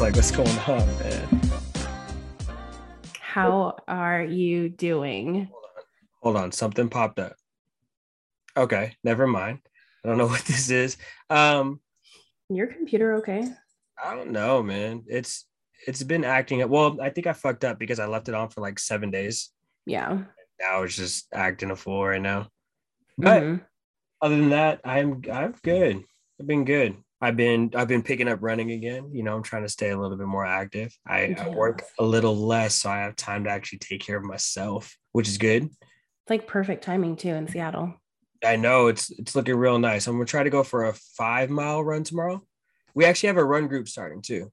like, what's going on, man? How are you doing? Hold on, something popped up. Okay, never mind. I don't know what this is. Um, Your computer okay? I don't know, man. It's it's been acting up. Well, I think I fucked up because I left it on for like seven days. Yeah. Now it's just acting a fool right now. But Mhm. other than that, I'm I'm good. I've been good. I've been I've been picking up running again. You know, I'm trying to stay a little bit more active. I, I work a little less, so I have time to actually take care of myself, which is good. It's like perfect timing too in Seattle. I know it's it's looking real nice. I'm gonna try to go for a five mile run tomorrow. We actually have a run group starting too.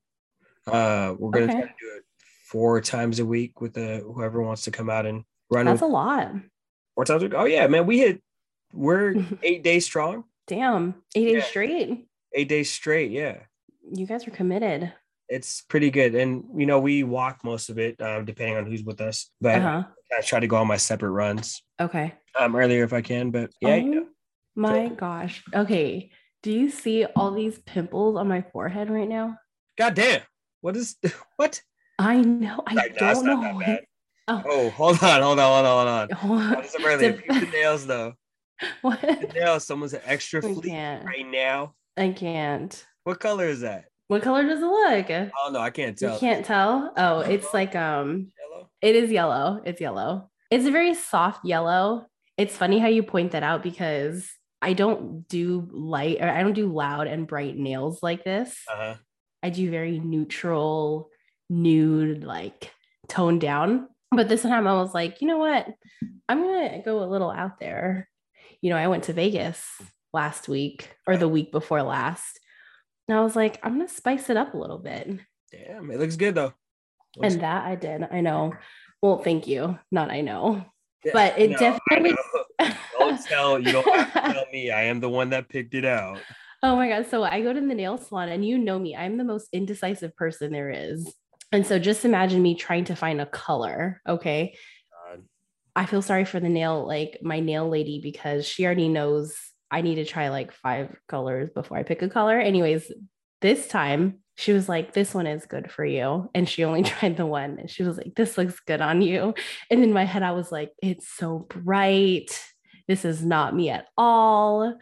Uh, we're gonna Okay. try to do it four times a week with the whoever wants to come out and run. That's with, a lot. four times a week. Oh yeah, man, we hit. We're eight days strong. Damn. Eight days Yeah. straight. Eight days straight. Yeah, You guys are committed. it's pretty good. And you know, we walk most of it, um, depending on who's with us. But Uh-huh. I try to go on my separate runs Okay. um earlier if I can. But yeah, Oh my gosh. Okay. Do you see all these pimples on my forehead right now? god damn, what is what? I know. I don't not know. what- Oh, Oh, hold on, hold on, hold on, hold on. What is earlier? The- the nails though. The what? nails, someone's an extra fleet right now. I can't. What color is that? What color does it look? Oh don't. I can't tell. You can't tell. Oh, it's like um Yellow. It is yellow. It's yellow. It's a very soft yellow. It's funny how you point that out because I don't do light or I don't do loud and bright nails like this. Uh huh. I do very neutral, nude, like toned down. But this time I was like, you know what? I'm going to go a little out there. You know, I went to Vegas last week or the week before last. And I was like, I'm going to spice it up a little bit. Damn, it looks good though. Looks- And that I did. I know. Well, thank you. Not I know. Yeah, but it no, definitely- don't tell. You don't have to tell me. I am the one that picked it out. Oh my God. So I go to the nail salon and you know me, I'm the most indecisive person there is. And so just imagine me trying to find a color. Okay. God. I feel sorry for the nail, like my nail lady, because she already knows I need to try like five colors before I pick a color. Anyways, this time she was like, This one is good for you. And she only tried the one. And she was like, This looks good on you. And in my head, I was like, It's so bright. This is not me at all.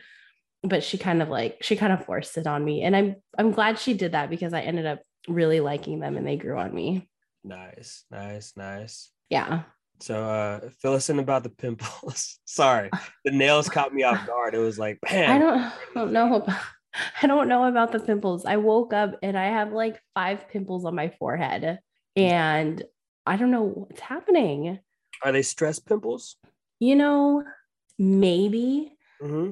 But she kind of like, she kind of forced it on me. And I'm I'm glad she did that because I ended up really liking them and they grew on me. Nice, nice, nice. Yeah. So uh fill us in about the pimples. Sorry. The nails caught me off guard. It was like, man. I don't, don't know about I don't know about the pimples. I woke up and I have like five pimples on my forehead and I don't know what's happening. Are they stress pimples? You know, maybe Mm-hmm.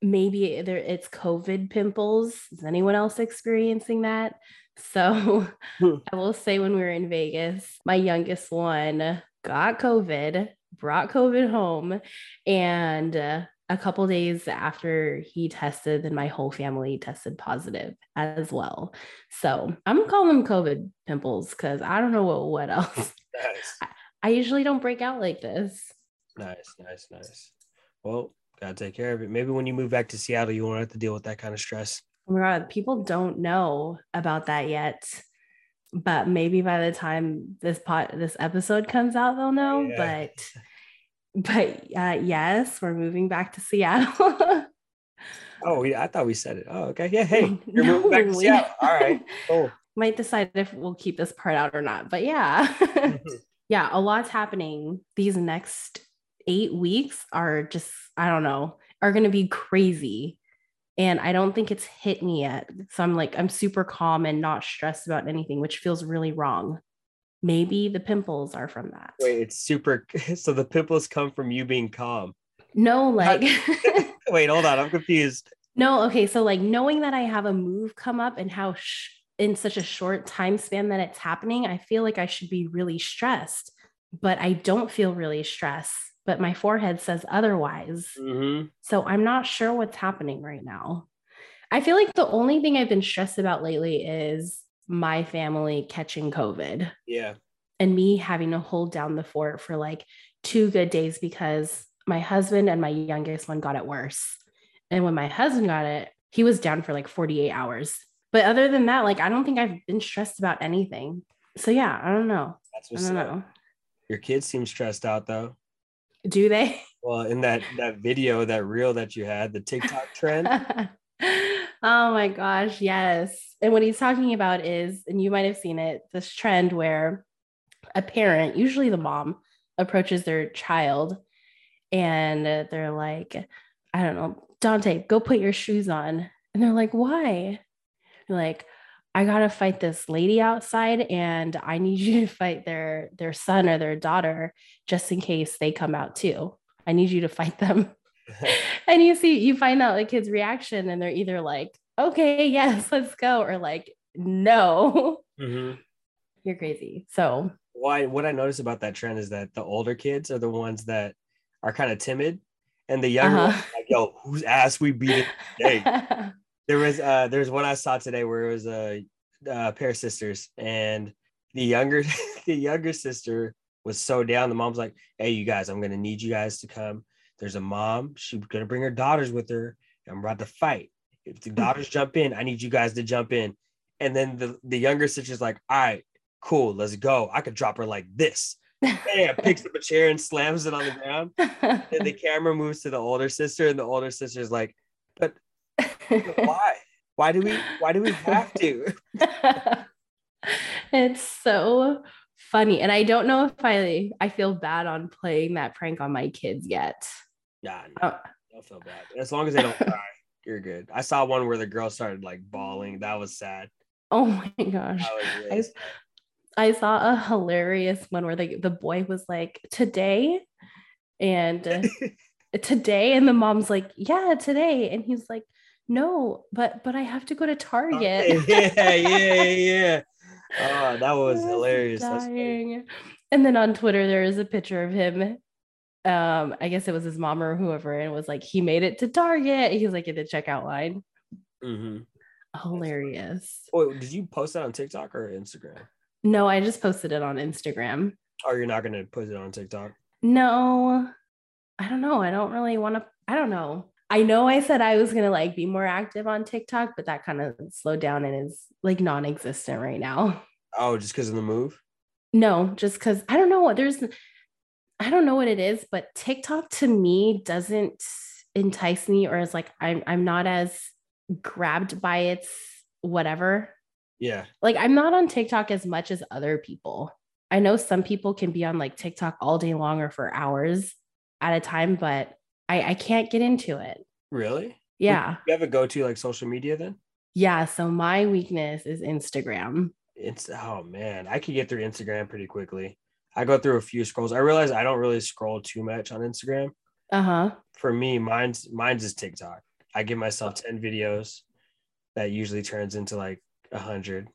maybe there it's COVID pimples. Is anyone else experiencing that? So Hmm. I will say when we were in Vegas, my youngest one got COVID, brought COVID home, and uh, a couple days after he tested, then my whole family tested positive as well. So I'm gonna call them COVID pimples because I don't know what, what else. Nice. I usually don't break out like this. Nice, nice, nice. Well, gotta take care of it. Maybe when you move back to Seattle, you won't have to deal with that kind of stress. Oh my god, people don't know about that yet. But maybe by the time this pot this episode comes out, they'll know. Yeah. But but uh, yes, we're moving back to Seattle. Oh, yeah, I thought we said it. Oh, okay. Yeah. Hey, you're No, moving back to Seattle. All right. Cool. Might decide if we'll keep this part out or not. But yeah. yeah, a lot's happening. These next eight weeks are just, I don't know, are going to be crazy. And I don't think it's hit me yet. So I'm like, I'm super calm and not stressed about anything, which feels really wrong. Maybe the pimples are from that. Wait, it's super. So the pimples come from you being calm. No, like, Wait, hold on. I'm confused. no, okay. So, like, knowing that I have a move come up and how sh- in such a short time span that it's happening, I feel like I should be really stressed, but I don't feel really stressed. But my forehead says otherwise. Mm-hmm. So I'm not sure what's happening right now. I feel like the only thing I've been stressed about lately is my family catching COVID Yeah. and me having to hold down the fort for like two good days because my husband and my youngest one got it worse. And when my husband got it, he was down for like 48 hours. But other than that, like I don't think I've been stressed about anything. So yeah, I don't know. That's I don't up. know. Your kids seem stressed out though. Do they? Well, in that that video, that reel that you had, the TikTok trend. oh my gosh, yes. And what he's talking about is, and you might have seen it, this trend where a parent, usually the mom, approaches their child and they're like, I don't know, Dante, go put your shoes on. And they're like, why? They're like, I gotta fight this lady outside and I need you to fight their their son or their daughter just in case they come out too. I need you to fight them. and you see, you find out the kid's reaction, and they're either like, okay, yes, let's go, or like, no, hmm you're crazy. So Why? What I notice about that trend is that the older kids are the ones that are kind of timid, and the younger Uh-huh. ones are like, "Yo, whose ass we beat today?" There was uh there's one I saw today where it was a, a pair of sisters and the younger the younger sister was so down. The mom's like hey you guys I'm gonna need you guys to come. There's a mom she's gonna bring her daughters with her. And I'm about to fight. If the daughters jump in I need you guys to jump in. And then the the younger sister's like all right cool let's go. I could drop her like this. Bam, picks up a chair and slams it on the ground. And the camera moves to the older sister and the older sister's like why why do we why do we have to it's so funny. And I don't know if I I feel bad on playing that prank on my kids yet. Nah, no, Oh. don't feel bad. As long as they don't cry, you're good. I saw one where the girl started like bawling. That was sad. Oh my gosh. Really I- I saw a hilarious one where the, the boy was like, today, and uh, today, and the mom's like, yeah, today, and he's like, no, but but I have to go to Target. yeah, yeah, yeah. Oh, that was hilarious. And then on Twitter, there is a picture of him. Um, I guess it was his mom or whoever, and it was like he made it to Target. He's like in the checkout line. Mhm. Hilarious. Oh, did you post that on TikTok or Instagram? No, I just posted it on Instagram. Or you're not gonna put it on TikTok? No, I don't know. I don't really want to. I don't know. I know I said I was gonna like be more active on TikTok, but that kind of slowed down and is like non-existent right now. Oh, just because of the move? No, just because I don't know what there's. I don't know what it is, but TikTok to me doesn't entice me, or is like I'm I'm not as grabbed by its whatever. Yeah. Like I'm not on TikTok as much as other people. I know some people can be on like TikTok all day long or for hours at a time, but I, I can't get into it. Really? Yeah. You have a go-to like social media then? Yeah. So my weakness is Instagram. It's oh man, I could get through Instagram pretty quickly. I go through a few scrolls. I realize I don't really scroll too much on Instagram. Uh-huh. For me, mine's mine's is TikTok. I give myself 10 videos that usually turns into like a hundred.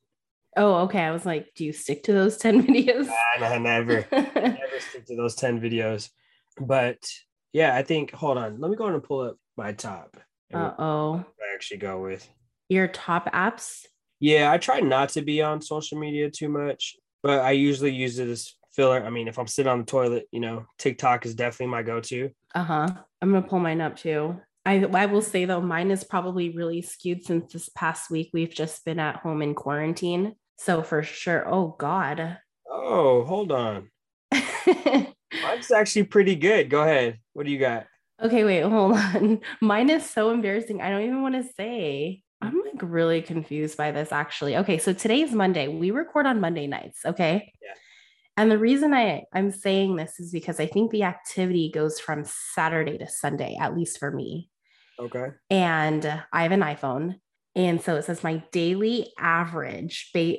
Oh, okay. I was like, do you stick to those 10 videos? And I never never stick to those 10 videos. But yeah, I think hold on. Let me go and pull up my top. Uh-oh. I actually go with. Your top apps? Yeah, I try not to be on social media too much, but I usually use it as filler. I mean, if I'm sitting on the toilet, you know, TikTok is definitely my go-to. Uh-huh. I'm gonna pull mine up too. I I will say though, mine is probably really skewed since this past week we've just been at home in quarantine. So for sure. Oh God. Oh, hold on. Mine's actually pretty good. Go ahead. What do you got? okay, wait, hold on. Mine is so embarrassing. I don't even want to say. I'm like really confused by this actually. Okay, so today's Monday. We record on Monday nights, okay? Yeah. And the reason I I'm saying this is because I think the activity goes from Saturday to Sunday, at least for me. Okay. and I have an iPhone. And so it says my daily average ba-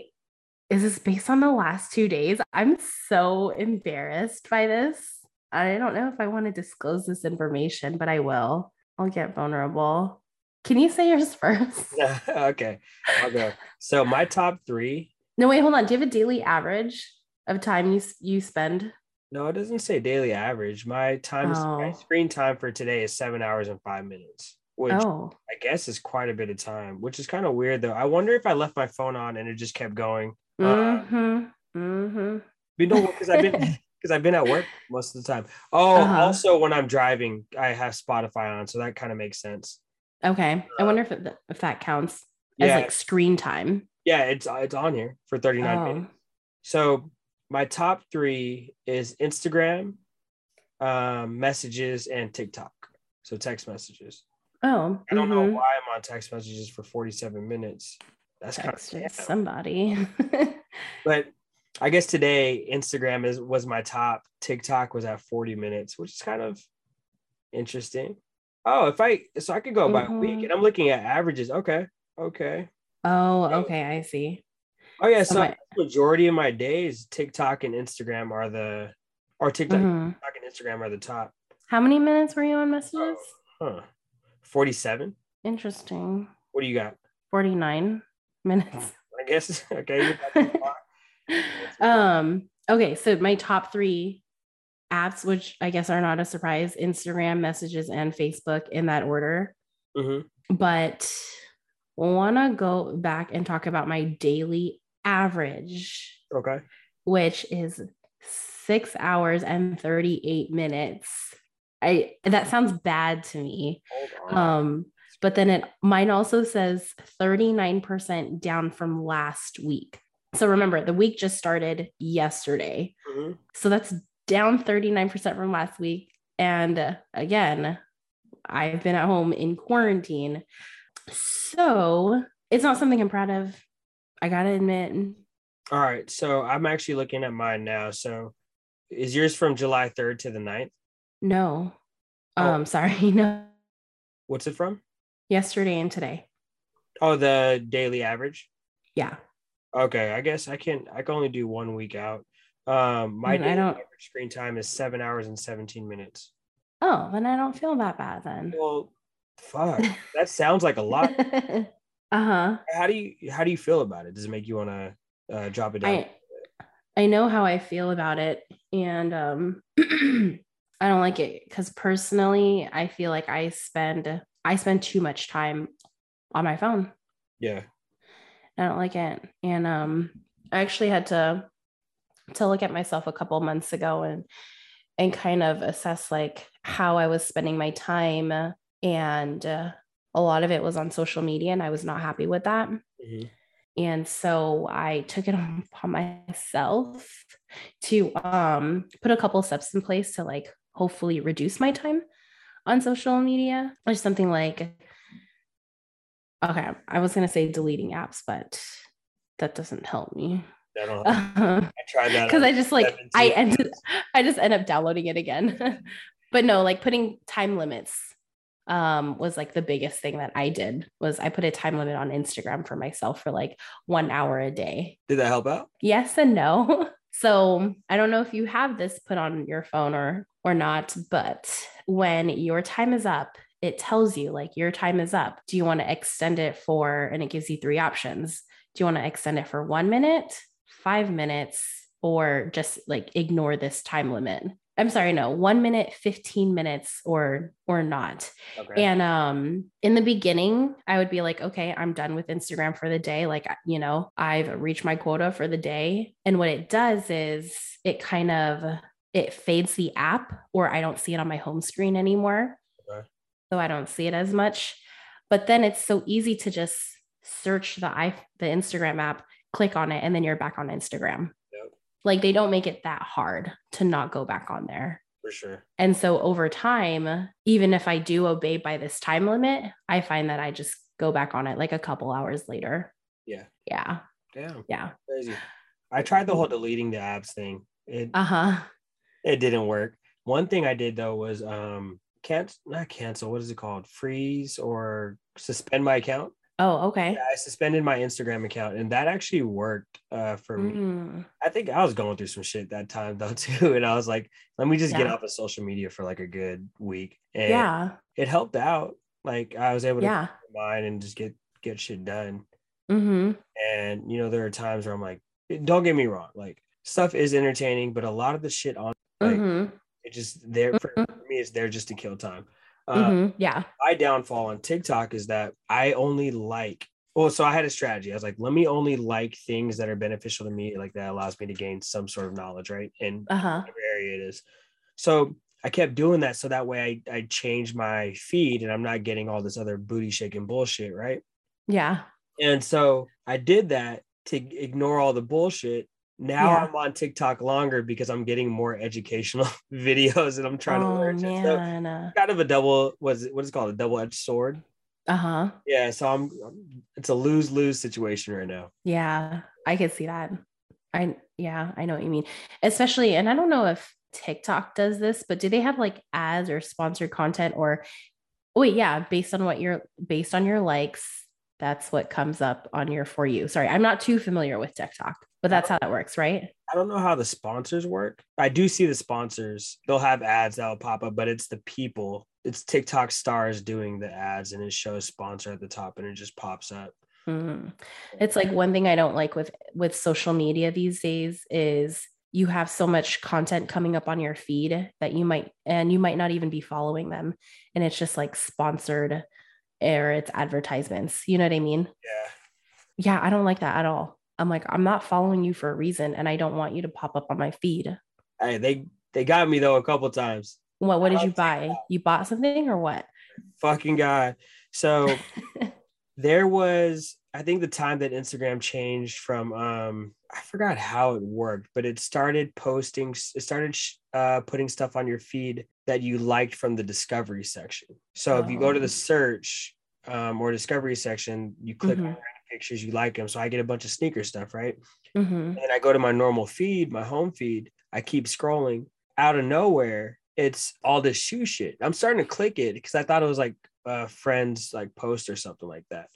is this based on the last two days? I'm so embarrassed by this. I don't know if I want to disclose this information, but I will. I'll get vulnerable. Can you say yours first? okay. I'll go. So my top three. No, wait, hold on. Do you have a daily average of time you you spend? No, it doesn't say daily average. My time, my Oh. screen time for today is seven hours and five minutes, which Oh, I guess is quite a bit of time, which is kind of weird though. I wonder if I left my phone on and it just kept going. Uh, mm-hmm. Mm-hmm. but no, because I've been because I've been at work most of the time. Oh, Uh-huh. also when I'm driving, I have Spotify on, so that kind of makes sense. Okay. I Uh, wonder if it, if that counts. as Yeah. like screen time. Yeah, it's it's on here for 39 minutes. Oh, So my top three is Instagram, um, messages, and TikTok. So text messages. oh I don't know mhm. why I'm on text messages for 47 minutes. That's kind of somebody. but I guess today Instagram is was my top. TikTok was at 40 minutes, which is kind of interesting. Oh, if I so I could go by a week and I'm looking at averages. Okay. Okay. oh, okay, I see. Oh yeah, So so my- majority of my days, TikTok and Instagram are the or TikTok, Mhm. TikTok and Instagram are the top. How many minutes were you on messages? Huh. 47. Interesting. What do you got? 49 minutes. I guess okay. you got the clock. um okay so my top three apps which i guess are not a surprise instagram messages and facebook in that order Mhm. but I want to go back and talk about my daily average Okay. which is six hours and 38 minutes i that sounds bad to me um but then it mine also says 39% down from last week so remember the week just started yesterday Mhm. so that's down 39% from last week and uh, again i've been at home in quarantine so it's not something i'm proud of i gotta admit All right. So I'm actually looking at mine now. So is yours from July 3rd to the 9th? no Oh. um sorry no What's it from? Yesterday and today Oh, the daily average. yeah Okay, I guess I can I can only do one week out. Um my daily average screen time is seven hours and 17 minutes. oh then i don't feel that bad then Well, fuck. that sounds like a lot. uh-huh How do you how do you feel about it? Does it make you want to uh, drop it down? I I know how I feel about it and um I don't like it cuz personally I feel like I spend I spend too much time on my phone. yeah. I don't like it. And um I actually had to to look at myself a couple months ago and and kind of assess like how I was spending my time and uh, a lot of it was on social media and I was not happy with that. Mhm. And so I took it on upon myself to um, put a couple steps in place to like hopefully reduce my time on social media or something like, okay, I was going to say deleting apps, but that doesn't help me. I don't I tried that. Because I just like, I ended, I just end up downloading it again. but no, like putting time limits um was like the biggest thing that I did was I put a time limit on Instagram for myself for like 1 hour a day. Did that help out? Yes and no. So, I don't know if you have this put on your phone or or not, but when your time is up, it tells you like your time is up. Do you want to extend it for and it gives you three options. Do you want to extend it for 1 minute, 5 minutes or just like ignore this time limit? I'm sorry, no, 1 minute, 15 minutes or or not. Okay. And um in the beginning, I would be like, okay, I'm done with Instagram for the day. Like, you know, I've reached my quota for the day. And what it does is it kind of it fades the app or I don't see it on my home screen anymore. Okay. So I don't see it as much. But then it's so easy to just search the i the Instagram app, click on it, and then you're back on Instagram. Like they don't make it that hard to not go back on there. for sure. And so over time, even if I do obey by this time limit, I find that I just go back on it like a couple hours later. Yeah. Yeah. Damn. Yeah. Crazy. I tried the whole deleting the apps thing. It Uh huh. it didn't work. One thing I did though was um can't not cancel. What is it called? Freeze or suspend my account. Oh, okay. Yeah, I suspended my Instagram account, and that actually worked uh, for me. Mm, I think I was going through some shit that time though too, and I was like, let me just get off of social media for like a good week, and yeah. it helped out. Like I was able to Yeah. mine and just get get shit done. Mm-hmm. And you know, there are times where I'm like, don't get me wrong, like stuff is entertaining, but a lot of the shit on like mm-hmm. it just there for, Mhm. for me, it's there just to kill time. Uh, mm-hmm. Yeah. my downfall on TikTok is that I only like. Well, so I had a strategy. I was like, let me only like things that are beneficial to me, like that allows me to gain some sort of knowledge, right? And Uh huh. whatever area it is. So I kept doing that so that way I I change my feed and I'm not getting all this other booty shaking bullshit, right? Yeah. And so I did that to ignore all the bullshit. Now Yeah. I'm on TikTok longer because I'm getting more educational videos and I'm trying to oh learn. shit. So man. kind of a double was what is it called a double-edged sword. Uh huh. Yeah, so I'm it's a lose-lose situation right now. Yeah, I can see that. I yeah, I know what you mean. Especially, and I don't know if TikTok does this, but do they have like ads or sponsored content or oh, wait, yeah, based on what you're based on your likes, that's what comes up on your for you. Sorry, I'm not too familiar with TikTok, but that's how that works, right? I don't know how the sponsors work. I do see the sponsors. They'll have ads that will pop up, but it's the people. It's TikTok stars doing the ads and it shows sponsor at the top and it just pops up. Mhm. It's like one thing I don't like with with social media these days is you have so much content coming up on your feed that you might and you might not even be following them and it's just like sponsored or it's advertisements. You know what I mean? Yeah. Yeah, I don't like that at all. I'm like I'm not following you for a reason and I don't want you to pop up on my feed. Hey, they they got me though a couple times. What what did you buy? You bought something or what? Fucking god. So there was i think the time that instagram changed from um i forgot how it worked but it started posting it started sh- uh, putting stuff on your feed that you liked from the discovery section so if you go to Oh. the search um, or discovery section you click Mhm. random pictures you like them so i get a bunch of sneaker stuff right Mhm. and I go to my normal feed, my home feed. I keep scrolling. Out of nowhere, it's all this shoe shit. I'm starting to click it because I thought it was like a friend's like post or something like that.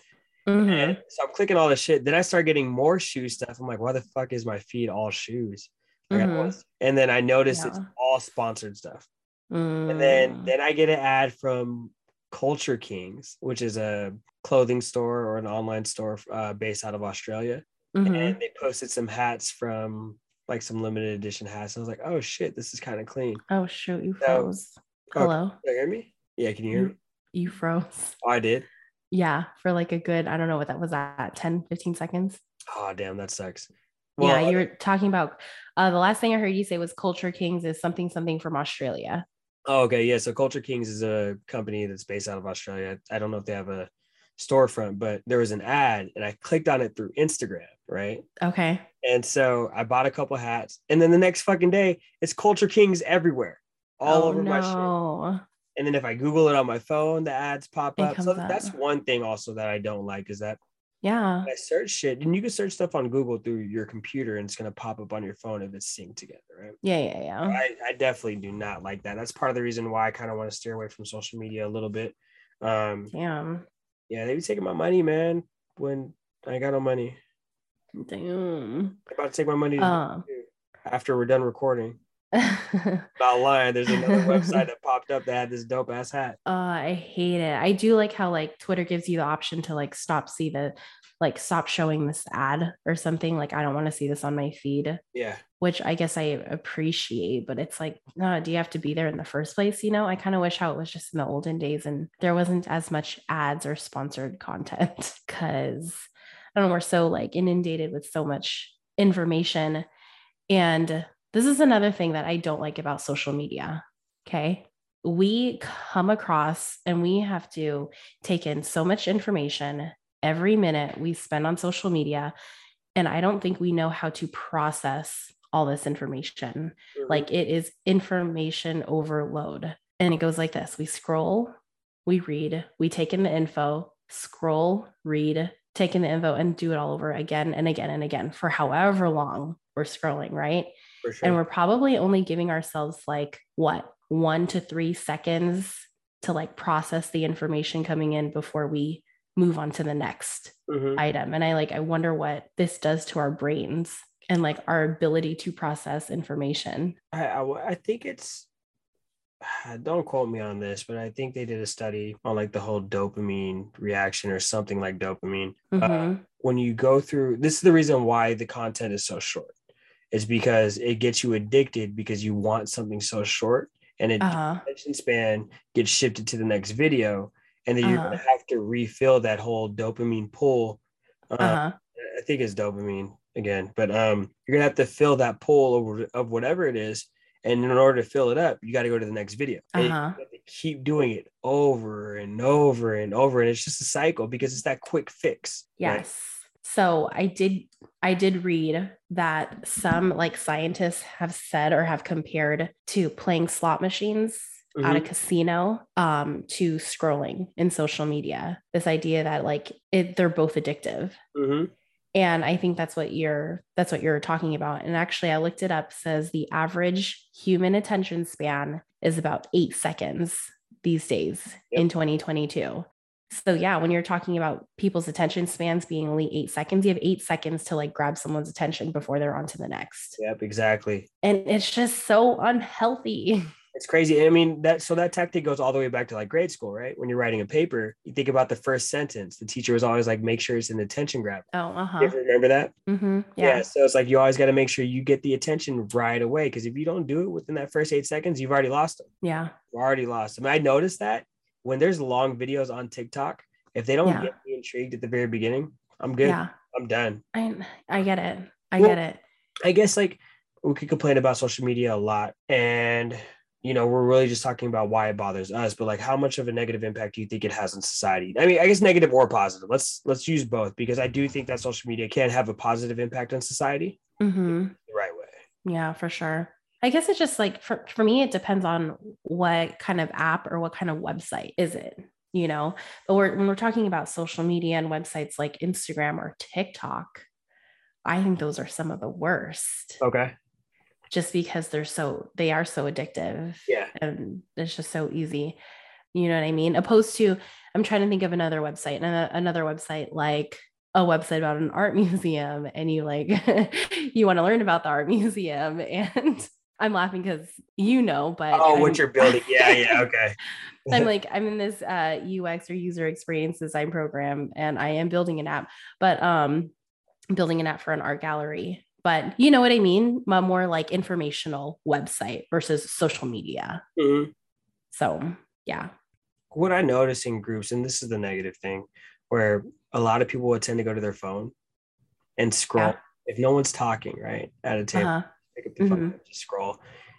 Mhm. And so I'm clicking all this shit. Then I start getting more shoe stuff. I'm like, why the fuck is my feed all shoes? Mhm. And then I noticed it's all sponsored stuff. And then Mm. then I get an ad from Culture Kings, which is a clothing store or an online store uh, based out of Australia Mhm. and they posted some hats from like some limited edition hats. And I was like, oh shit, this is kind of clean. Oh shoot, you So- froze. Oh, Hello. Can you hear me? Yeah, can you hear me? You froze. Oh, I did. Yeah, for like a good, I don't know what that was at 10, 15 seconds. Oh, damn, that sucks. yeah, Well, you were talking about uh, the last thing I heard you say was Culture Kings is something something from Australia. Oh, okay. Yeah. So Culture Kings is a company that's based out of Australia. I don't know if they have a storefront, but there was an ad and I clicked on it through Instagram, right? Okay. And so I bought a couple hats. And then the next fucking day, it's Culture Kings everywhere, all oh, over my shit. And then if I Google it on my phone, the ads pop It up. So up. that's one thing also that I don't like is that Yeah. I search shit, and you can search stuff on Google through your computer, and it's gonna pop up on your phone if it's synced together, right? Yeah, yeah, yeah. I, I definitely do not like that. That's part of the reason why I kind of want to steer away from social media a little bit. Um, Damn. Yeah, they be taking my money, man. When I got no money, Damn. They're about to take my money Uh. after we're done recording. Not lying. There's another website that popped up that had this dope ass hat. Uh, I hate it. I do like how like Twitter gives you the option to like stop see the like stop showing this ad or something. Like I don't want to see this on my feed, Yeah, which I guess I appreciate, but it's like, no, do you have to be there in the first place? You know, I kind of wish how it was just in the olden days and there wasn't as much ads or sponsored content because I don't know, we're so like inundated with so much information. And this is another thing that I don't like about social media. Okay. We come across and we have to take in so much information every minute we spend on social media. And I don't think we know how to process all this information. Mhm. Like it is information overload. And it goes like this we scroll, we read, we take in the info, scroll, read, take in the info, and do it all over again and again and again for however long we're scrolling, right? sure. And we're probably only giving ourselves like what, one to three seconds to like process the information coming in before we move on to the next Mhm. item. And I like, I wonder what this does to our brains and like our ability to process information. I, I I think it's don't quote me on this, but I think they did a study on like the whole dopamine reaction or something like dopamine. Uh, Mhm. when you go through this is the reason why the content is so short. Is because it gets you addicted because you want something so short and it Uh-huh. attention span gets shifted to the next video and then you're Uh-huh. gonna have to refill that whole dopamine pull. Uh, Uh-huh. I think it's dopamine again, but um, you're gonna have to fill that pool over of whatever it is, and in order to fill it up, you got to go to the next video. Uh-huh. You have to keep doing it over and over and over. And it's just a cycle because it's that quick fix. Yes. Right? So I did I did read that some like scientists have said or have compared to playing slot machines mm-hmm. at a mm-hmm. casino um, to scrolling in social media. This idea that like it, they're both addictive. Mm-hmm. And I think that's what you're that's what you're talking about. And actually I looked it up says the average human attention span is about 8 seconds these days yep. in 2022. So yeah, when you're talking about people's attention spans being only eight seconds, you have eight seconds to like grab someone's attention before they're on to the next. Yep, exactly. And it's just so unhealthy. It's crazy. I mean, that so that tactic goes all the way back to like grade school, right? When you're writing a paper, you think about the first sentence. The teacher was always like, make sure it's an attention grab. Oh, uh-huh. You remember that? Mm-hmm. Yeah. yeah. So it's like you always got to make sure you get the attention right away. Because if you don't do it within that first eight seconds, you've already lost them. Yeah. You've already lost them. I noticed that when there's long videos on TikTok, if they don't yeah. get me intrigued at the very beginning, I'm good. Yeah. I'm done. I I get it. I well, get it. I guess like we could complain about social media a lot and you know we're really just talking about why it bothers us but like how much of a negative impact do you think it has on society? I mean i guess negative or positive. Let's let's use both because i do think that social media can have a positive impact on society mm-hmm. the right way. Yeah for sure. I guess it's just like for, for me it depends on what kind of app or what kind of website is it you know? But we're, when we're talking about social media and websites like instagram or tiktok i think those are some of the worst. Okay just because they're so they are so addictive yeah and it's just so easy you know what i mean opposed to i'm trying to think of another website and another website like a website about an art museum and you like you want to learn about the art museum and I'm laughing because you know, but oh, I'm, what you're building. Yeah, yeah, okay. I'm like, I'm in this uh, UX or user experience design program and I am building an app, but um building an app for an art gallery but you know what I mean? A more like informational website versus social media. Mm-hmm. So, yeah. What I notice in groups, and this is the negative thing, where a lot of people would tend to go to their phone and scroll. Yeah. If no one's talking, right, at a table, uh-huh. pick up the mm-hmm. and just scroll.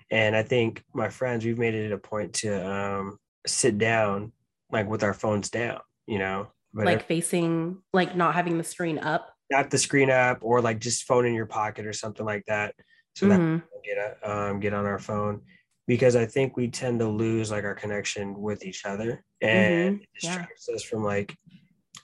And I think my friends, we've made it a point to um, sit down, like with our phones down, you know, but like if, facing, like not having the screen up not the screen app or like just phone in your pocket or something like that so mm-hmm. that get a, um, get on our phone because I think we tend to lose like our connection with each other and mm-hmm. it distracts yeah. us from like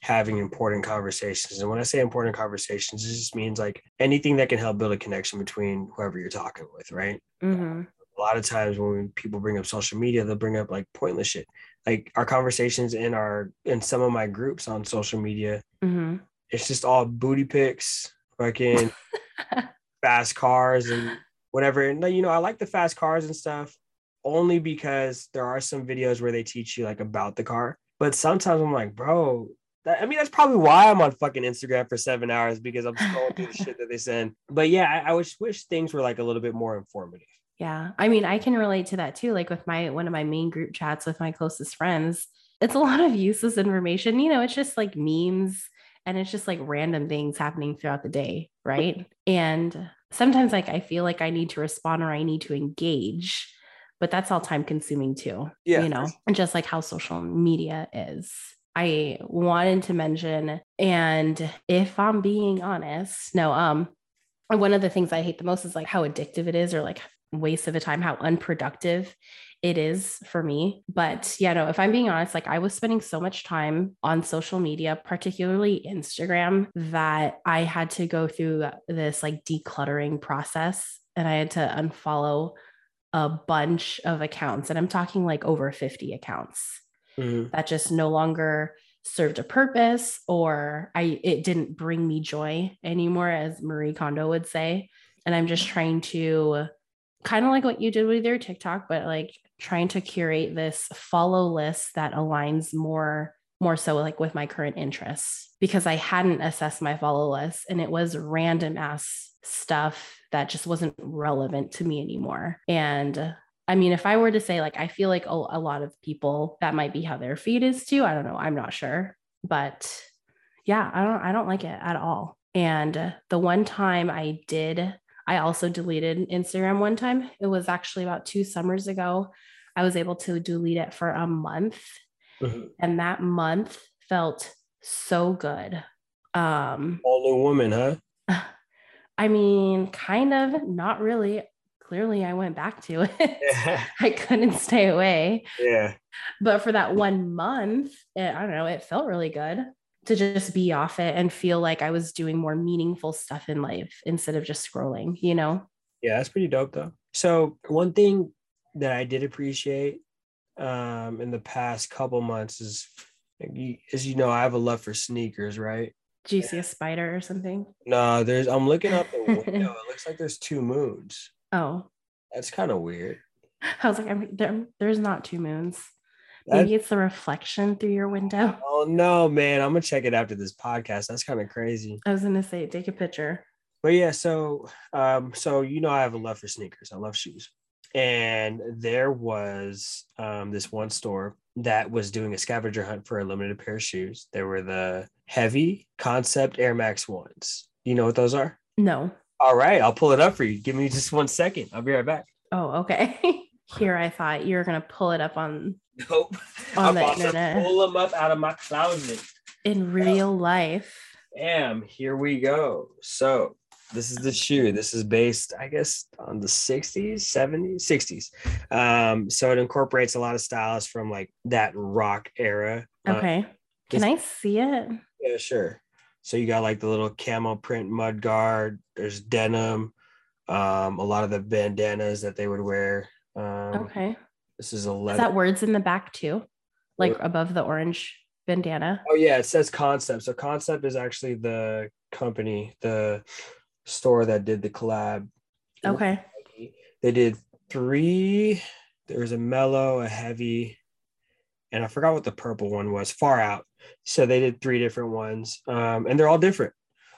having important conversations. And when I say important conversations, it just means like anything that can help build a connection between whoever you're talking with, right? Mm-hmm. A lot of times when people bring up social media, they'll bring up like pointless shit. Like our conversations in our in some of my groups on social media, mm-hmm it's just all booty pics, fucking fast cars and whatever. And you know, I like the fast cars and stuff only because there are some videos where they teach you like about the car. But sometimes I'm like, bro, that, I mean, that's probably why I'm on fucking Instagram for seven hours because I'm scrolling through the shit that they send. But yeah, I, I wish wish things were like a little bit more informative. Yeah. I mean, I can relate to that too. Like with my one of my main group chats with my closest friends, it's a lot of useless information. You know, it's just like memes and it's just like random things happening throughout the day right? And sometimes like i feel like i need to respond or i need to engage but that's all time consuming too yeah. you know and just like how social media is. I wanted to mention and if i'm being honest no um one of the things i hate the most is like how addictive it is or like waste of a time how unproductive it is for me. But yeah, no, if I'm being honest, like I was spending so much time on social media, particularly Instagram, that I had to go through this like decluttering process and I had to unfollow a bunch of accounts. And I'm talking like over 50 accounts mm-hmm. that just no longer served a purpose or I it didn't bring me joy anymore, as Marie Kondo would say. And I'm just trying to kind of like what you did with your TikTok, but like trying to curate this follow list that aligns more more so like with my current interests because I hadn't assessed my follow list and it was random ass stuff that just wasn't relevant to me anymore. And I mean, if I were to say like I feel like a, a lot of people that might be how their feed is too. I don't know. I'm not sure, but yeah, I don't I don't like it at all. And the one time I did I also deleted Instagram one time. It was actually about two summers ago. I was able to delete it for a month. Mhm. And that month felt so good. Um, All new woman, huh? I mean, kind of, not really. Clearly, I went back to it. Yeah. I couldn't stay away. yeah. But for that one month, it, I don't know, it felt really good to just be off it and feel like I was doing more meaningful stuff in life instead of just scrolling, you know? Yeah, that's pretty dope though. So one thing that I did appreciate um in the past couple months is as you know, I have a love for sneakers, right? Do you see a spider or something? No, there's I'm looking out the window. It looks like there's two moons. Oh, That's kind of weird. I was like, I'm, there, there's not two moons. Maybe it's the reflection through your window. oh no, man. I'm gonna check it after this podcast. That's kind of crazy. I was gonna say, take a picture. But yeah, so um, so you know I have a love for sneakers. I love shoes. And there was um this one store that was doing a scavenger hunt for a limited pair of shoes. They were the heavy concept Air Max ones. You know what those are? No. All right, I'll pull it up for you. Give me just one second. I'll be right back. Oh, okay. Here, I thought you were gonna pull it up on Nope. On I'm the internet. pull them up out of my closet. in real life. Bam, here we go. So this is the shoe. This is based, I guess, on the 60s, 70s, 60s. Um, so it incorporates a lot of styles from like that rock era. Okay. Can I see it? yeah, sure. So you got like the little camel print mud guard, there's denim, um, a lot of the bandanas that they would wear. Um, Okay. This is a Is that words in the back too? Like Word. above the orange bandana? Oh yeah, it says Concept. So Concept is actually the company, the store that did the collab. Okay. They did three. There was a mellow, a heavy, and I forgot what the purple one was. Far out. So they did three different ones, um, and they're all different.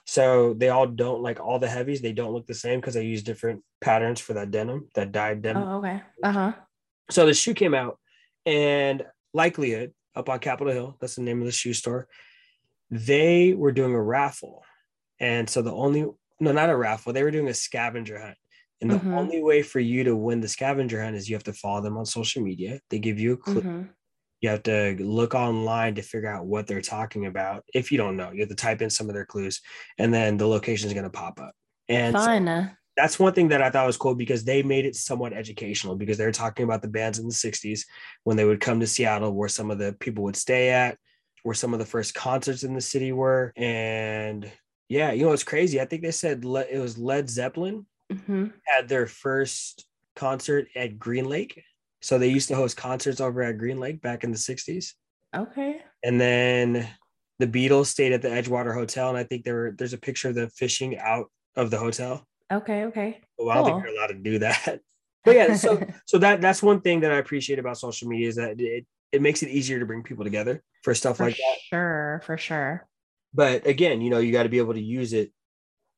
So they all don't like all the heavies. They don't look the same because they use different patterns for that denim, that dyed denim. Oh, okay. Uh huh. So the shoe came out, and Likelihood up on Capitol Hill, that's the name of the shoe store. They were doing a raffle, and so the only no, not a raffle. They were doing a scavenger hunt, and the Mhm. only way for you to win the scavenger hunt is you have to follow them on social media. They give you a clue. Mhm. You have to look online to figure out what they're talking about. If you don't know, you have to type in some of their clues, and then the location is going to pop up. And so- Fun. That's one thing that I thought was cool because they made it somewhat educational because they were talking about the bands in the 60s when they would come to Seattle, where some of the people would stay at, where some of the first concerts in the city were. And yeah, you know, it's crazy. I think they said Le- it was Led Zeppelin hmm had their first concert at Green Lake. So they used to host concerts over at Green Lake back in the 60s. Okay. And then the Beatles stayed at the Edgewater Hotel. And I think there were, there's a picture of them fishing out of the hotel. Okay. Okay. Well, I don't think you're allowed to do that. But yeah, so so that that's one thing that I appreciate about social media is that it it makes it easier to bring people together for stuff for like that. sure. For sure. But again, you know, you got to be able to use it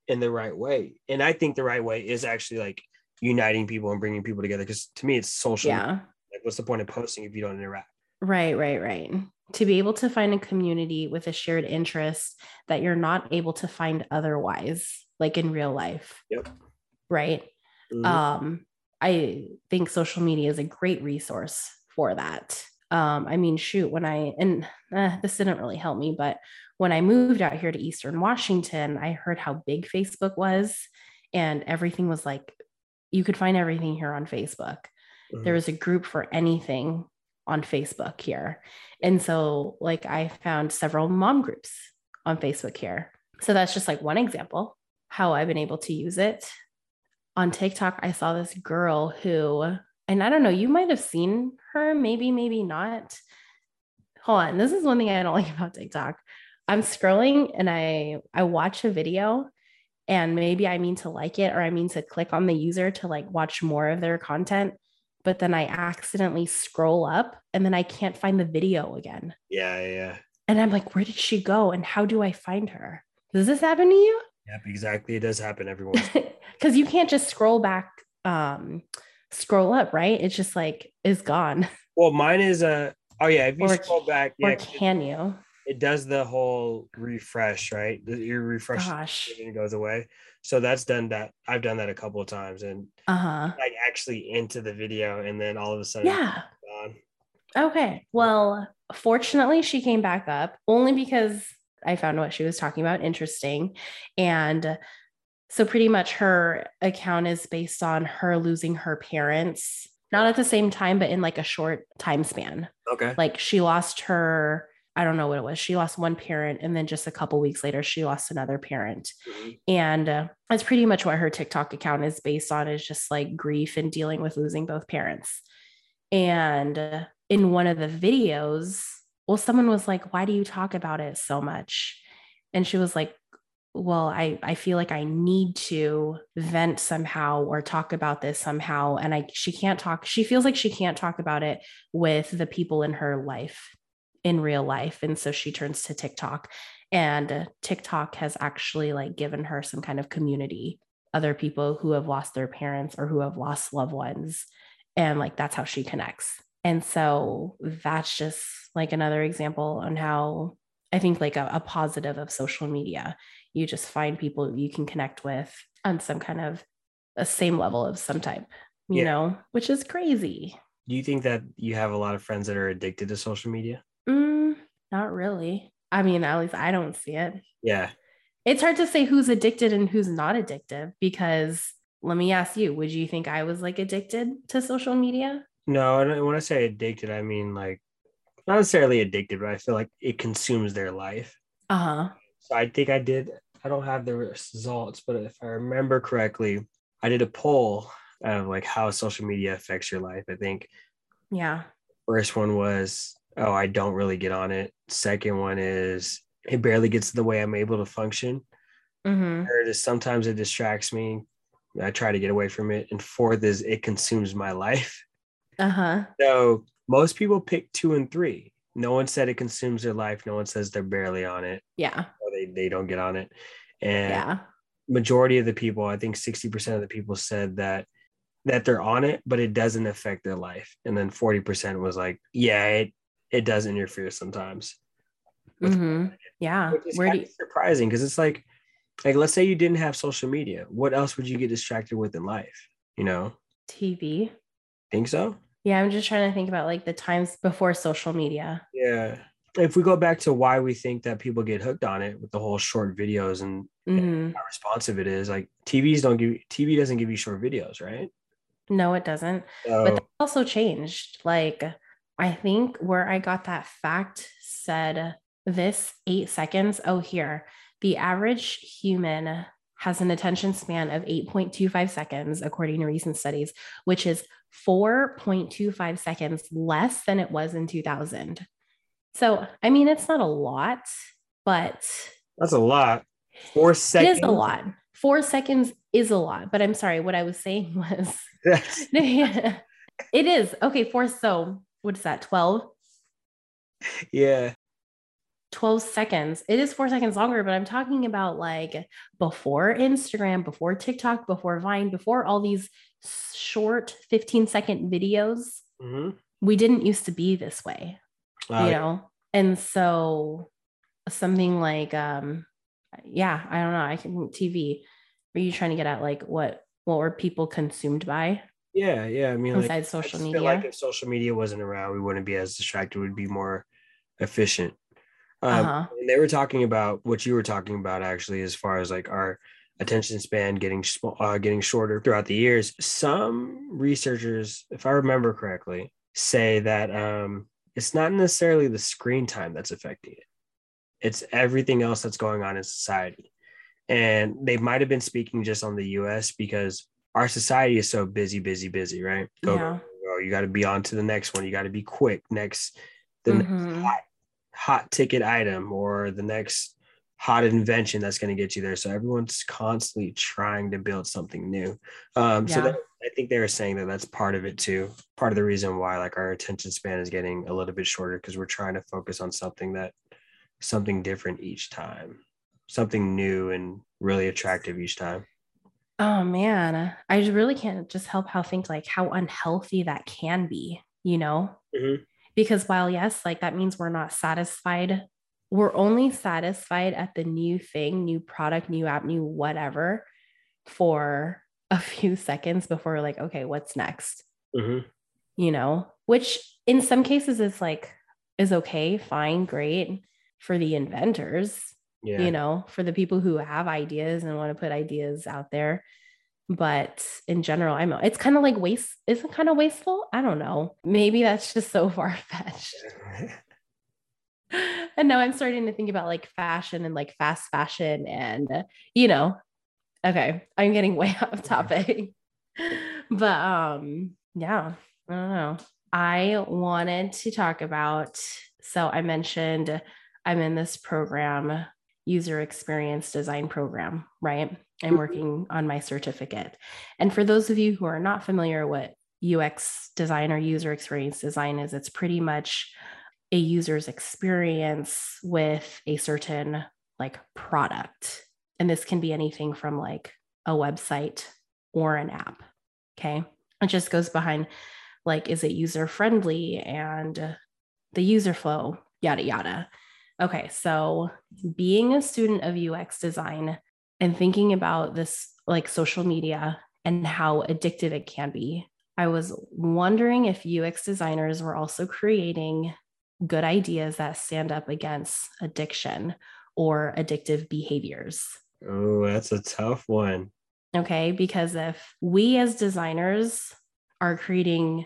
in the right way. And I think the right way is actually like uniting people and bringing people together because to me it's social. Yeah. Like what's the point of posting if you don't interact? Right, right, right. To be able to find a community with a shared interest that you're not able to find otherwise, like in real life. Yep. Right. Mhm. Um, I think social media is a great resource for that. Um, I mean, shoot, when I, and uh, this didn't really help me, but when I moved out here to Eastern Washington, I heard how big Facebook was, and everything was like, you could find everything here on Facebook there Mhm. was a group for anything on Facebook here. And so, like, I found several mom groups on Facebook here. So, that's just like one example how I've been able to use it. On TikTok, I saw this girl who, and I don't know, you might have seen her, maybe, maybe not. Hold on. This is one thing I don't like about TikTok. I'm scrolling and I I watch a video and maybe I mean to like it or I mean to click on the user to like watch more of their content but then I accidentally scroll up and then I can't find the video again. yeah, yeah, yeah. And I'm like, where did she go? And how do I find her? Does this happen to you? Yep, exactly. It does happen every once. Because you can't just scroll back, um, scroll up, right? It's just like is gone. well, mine is a. Oh yeah, if you Or- scroll back, or yeah, can you? it does the whole refresh, right? The- You refresh it goes away. So that's done that. I've done that a couple of times, and Uh huh. like actually into the video, and then all of a sudden, Yeah. Okay. Well, fortunately, she came back up only because I found what she was talking about interesting. And so, pretty much, her account is based on her losing her parents, not at the same time, but in like a short time span. Okay. Like, she lost her, I don't know what it was. She lost one parent. And then just a couple weeks later, she lost another parent. Mhm. And uh, that's pretty much what her TikTok account is based on is just like grief and dealing with losing both parents. And uh, in one of the videos, well, someone was like, Why do you talk about it so much? And she was like, Well, I, I feel like I need to vent somehow or talk about this somehow. And I she can't talk, she feels like she can't talk about it with the people in her life in real life. And so she turns to TikTok. And TikTok has actually like given her some kind of community, other people who have lost their parents or who have lost loved ones. And like that's how she connects. And so that's just like another example on how I think like a, a positive of social media. You just find people you can connect with on some kind of a same level of some type, you Yeah. know, which is crazy. Do you think that you have a lot of friends that are addicted to social media? Mm, not really. I mean, at least I don't see it. Yeah. It's hard to say who's addicted and who's not addicted because let me ask you, would you think I was like addicted to social media? No, and when I say addicted, I mean like not necessarily addicted, but I feel like it consumes their life. Uh huh. So I think I did. I don't have the results, but if I remember correctly, I did a poll of like how social media affects your life. I think Yeah. first one was, oh, I don't really get on it. Second one is it barely gets the way I'm able to function. Mm-hmm. Third is sometimes it distracts me. I try to get away from it. And fourth is it consumes my life. Uh huh. So most people pick two and three. No one said it consumes their life. No one says they're barely on it Yeah. or they, they don't get on it. And Yeah. majority of the people, I think 60% of the people said that that they're on it, but it doesn't affect their life. And then 40% was like, yeah, it it does interfere sometimes. with- hmm Yeah. Where do you, surprising because it's like like let's say you didn't have social media. What else would you get distracted with in life? You know? TV? Think so? Yeah. I'm just trying to think about like the times before social media. Yeah. If we go back to why we think that people get hooked on it with the whole short videos and hmm how responsive it is, like TVs don't give TV doesn't give you short videos, right? No, it doesn't. So but that also changed. Like, I think where I got that fact said this eight seconds. Oh, here, the average human has an attention span of 8.25 seconds, according to recent studies, which is 4.25 seconds less than it was in 2000. So, I mean, it's not a lot, but that's a lot. Four seconds. is a lot. Four seconds is a lot. But I'm sorry, what I was saying was it is. Okay, four. So what's that? 12? yeah. 12 seconds. It is four seconds longer, but I'm talking about like before Instagram, before TikTok, before Vine, before all these short 15 second videos. Mhm. We didn't used to be this way, Uh, you know? And so something like, um, yeah, I don't know. I can TV. Are you trying to get at like what what were people consumed by yeah, yeah. I mean, like, social media? like if social media wasn't around, we wouldn't be as distracted. We'd be more efficient. Um, Uh-huh. and they were talking about what you were talking about actually, as far as like our attention span getting uh, getting shorter throughout the years. Some researchers, if I remember correctly, say that um, it's not necessarily the screen time that's affecting it; it's everything else that's going on in society. And they might have been speaking just on the U.S. because our society is so busy, busy, busy, right? Go, Yeah. go. You got to be on to the next one. You got to be quick. Next, the next Mhm. hot, hot ticket item or the next hot invention that's going to get you there. So everyone's constantly trying to build something new. Um, So that, I think they were saying that that's part of it too. Part of the reason why like our attention span is getting a little bit shorter because we're trying to focus on something that something different each time, something new and really attractive each time. Oh man, I just really can't just help how think like how unhealthy that can be, you know? Mhm. Because while yes, like that means we're not satisfied, we're only satisfied at the new thing, new product, new app, new whatever for a few seconds before we're like, okay, what's next? Mhm. You know, which in some cases is like is okay, fine, great for the inventors, Yeah. you know, for the people who have ideas and want to put ideas out there. But in general, I'm it's kind of like waste, isn't kind of wasteful? I don't know. Maybe that's just so far fetched. and now I'm starting to think about like fashion and like fast fashion and uh, you know, okay, I'm getting way off topic. but um yeah, I don't know. I wanted to talk about so I mentioned I'm in this program, user experience design program, right? I'm Mhm. working on my certificate. And for those of you who are not familiar what UX design or user experience design is, it's pretty much a user's experience with a certain like product. And this can be anything from like a website or an app. Okay. It just goes behind like, is it user friendly and the user flow, yada, yada. Okay. So being a student of UX design and thinking about this like social media and how addictive it can be, I was wondering if UX designers were also creating good ideas that stand up against addiction or addictive behaviors. oh, that's a tough one. Okay. Because if we as designers are creating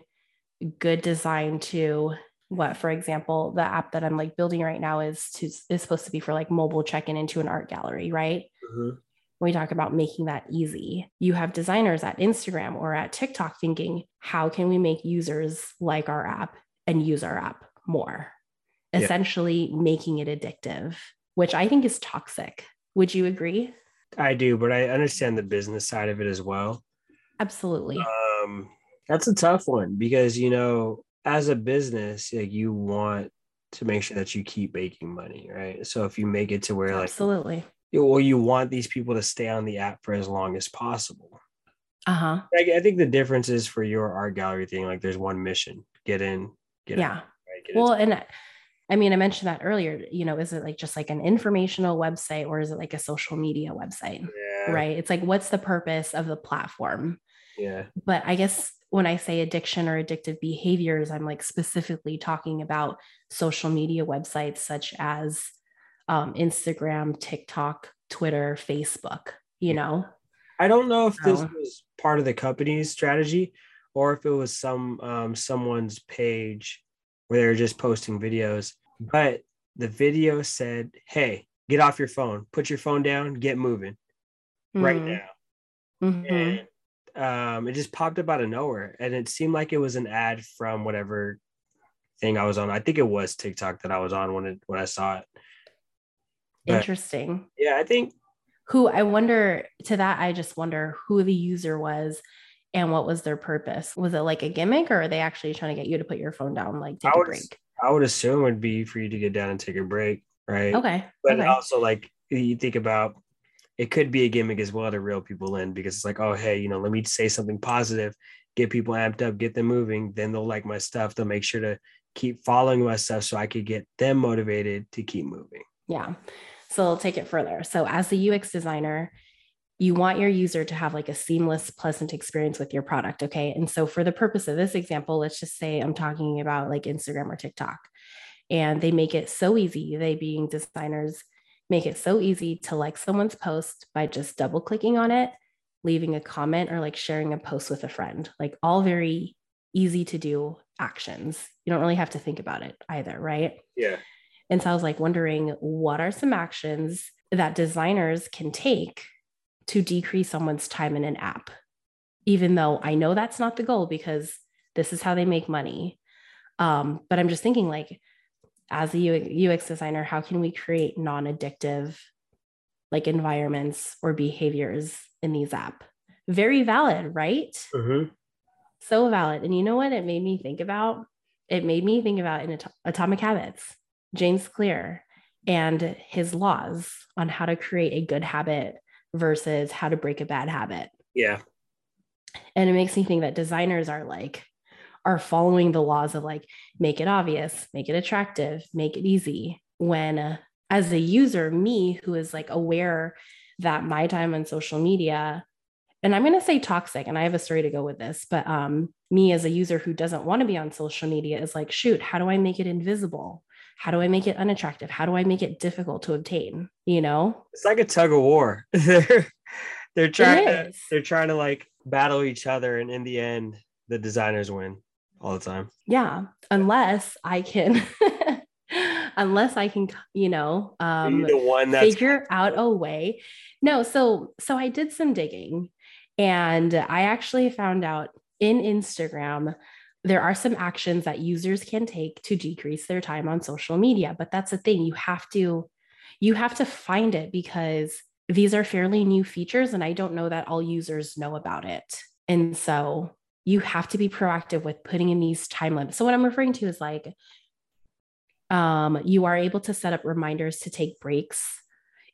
good design to what, for example, the app that I'm like building right now is to is supposed to be for like mobile check-in into an art gallery, right? Mhm. When we talk about making that easy, you have designers at Instagram or at TikTok thinking, how can we make users like our app and use our app more? Yeah. Essentially making it addictive, which I think is toxic. Would you agree? I do, but I understand the business side of it as well. Absolutely. Um, that's a tough one because you know, as a business, like you want to make sure that you keep making money, right? So if you make it to where like Absolutely. or you want these people to stay on the app for as long as possible. Uh-huh. Like, I think the difference is for your art gallery thing, like there's one mission: get in, get Yeah. out, Get Well, and I mean, I mentioned that earlier. You know, is it like just like an informational website or is it like a social media website? yeah, Right. It's like, what's the purpose of the platform? yeah, But I guess when I say addiction or addictive behaviors, I'm like specifically talking about social media websites such as um, Instagram, TikTok, Twitter, Facebook, you know? I don't know if this Oh. was part of the company's strategy or if it was some um, someone's page where they were just posting videos. But the video said, "Hey, get off your phone. Put your phone down. Get moving right Mm, now." mhm. And um, it just popped up out of nowhere, and it seemed like it was an ad from whatever thing I was on. I think it was TikTok that I was on when it when I saw it. But Interesting. yeah, I think who I wonder to that, I just wonder who the user was and what was their purpose. Was it like a gimmick or are they actually trying to get you to put your phone down, like take I a would- break? I would assume would be for you to get down and take a break, right? Okay. but okay. also like you think about it could be a gimmick as well to reel people in because it's like oh hey you know let me say something positive get people amped up get them moving then they'll like my stuff they'll make sure to keep following my stuff so i could get them motivated to keep moving Yeah. So I'll take it further. So as a UX designer, you want your user to have like a seamless, pleasant experience with your product. Okay. And so for the purpose of this example, let's just say I'm talking about like Instagram or TikTok. And they make it so easy, they being designers, make it so easy to like someone's post by just double clicking on it, leaving a comment, or like sharing a post with a friend. Like all very easy to do actions. You don't really have to think about it either, right? yeah And so I was like wondering what are some actions that designers can take to decrease someone's time in an app? Even though I know that's not the goal because this is how they make money. Um, but I'm just thinking like as a UX designer, how can we create non-addictive like environments or behaviors in these app? Very valid, right? Mhm. so valid. And you know what it made me think about? It made me think about in Ato- Atomic Habits, James Clear and his laws on how to create a good habit versus how to break a bad habit. yeah And it makes me think that designers are like, are following the laws of like, make it obvious, make it attractive, make it easy. When uh, as a user, me who is like aware that my time on social media and I'm going to say toxic, and I have a story to go with this, but um, me as a user who doesn't want to be on social media is like, shoot, how do I make it invisible? How do I make it unattractive? How do I make it difficult to obtain? You know, it's like a tug of war. they're they're trying to they're trying to like battle each other, and in the end, the designers win all the time. Yeah, unless I can. unless I can, you know, um, the one that's figure out a way. No, so so I did some digging, and I actually found out in Instagram there are some actions that users can take to decrease their time on social media but that's the thing you have to you have to find it because these are fairly new features and i don't know that all users know about it. And so you have to be proactive with putting in these time limits. So what i'm referring to is like um, you are able to set up reminders to take breaks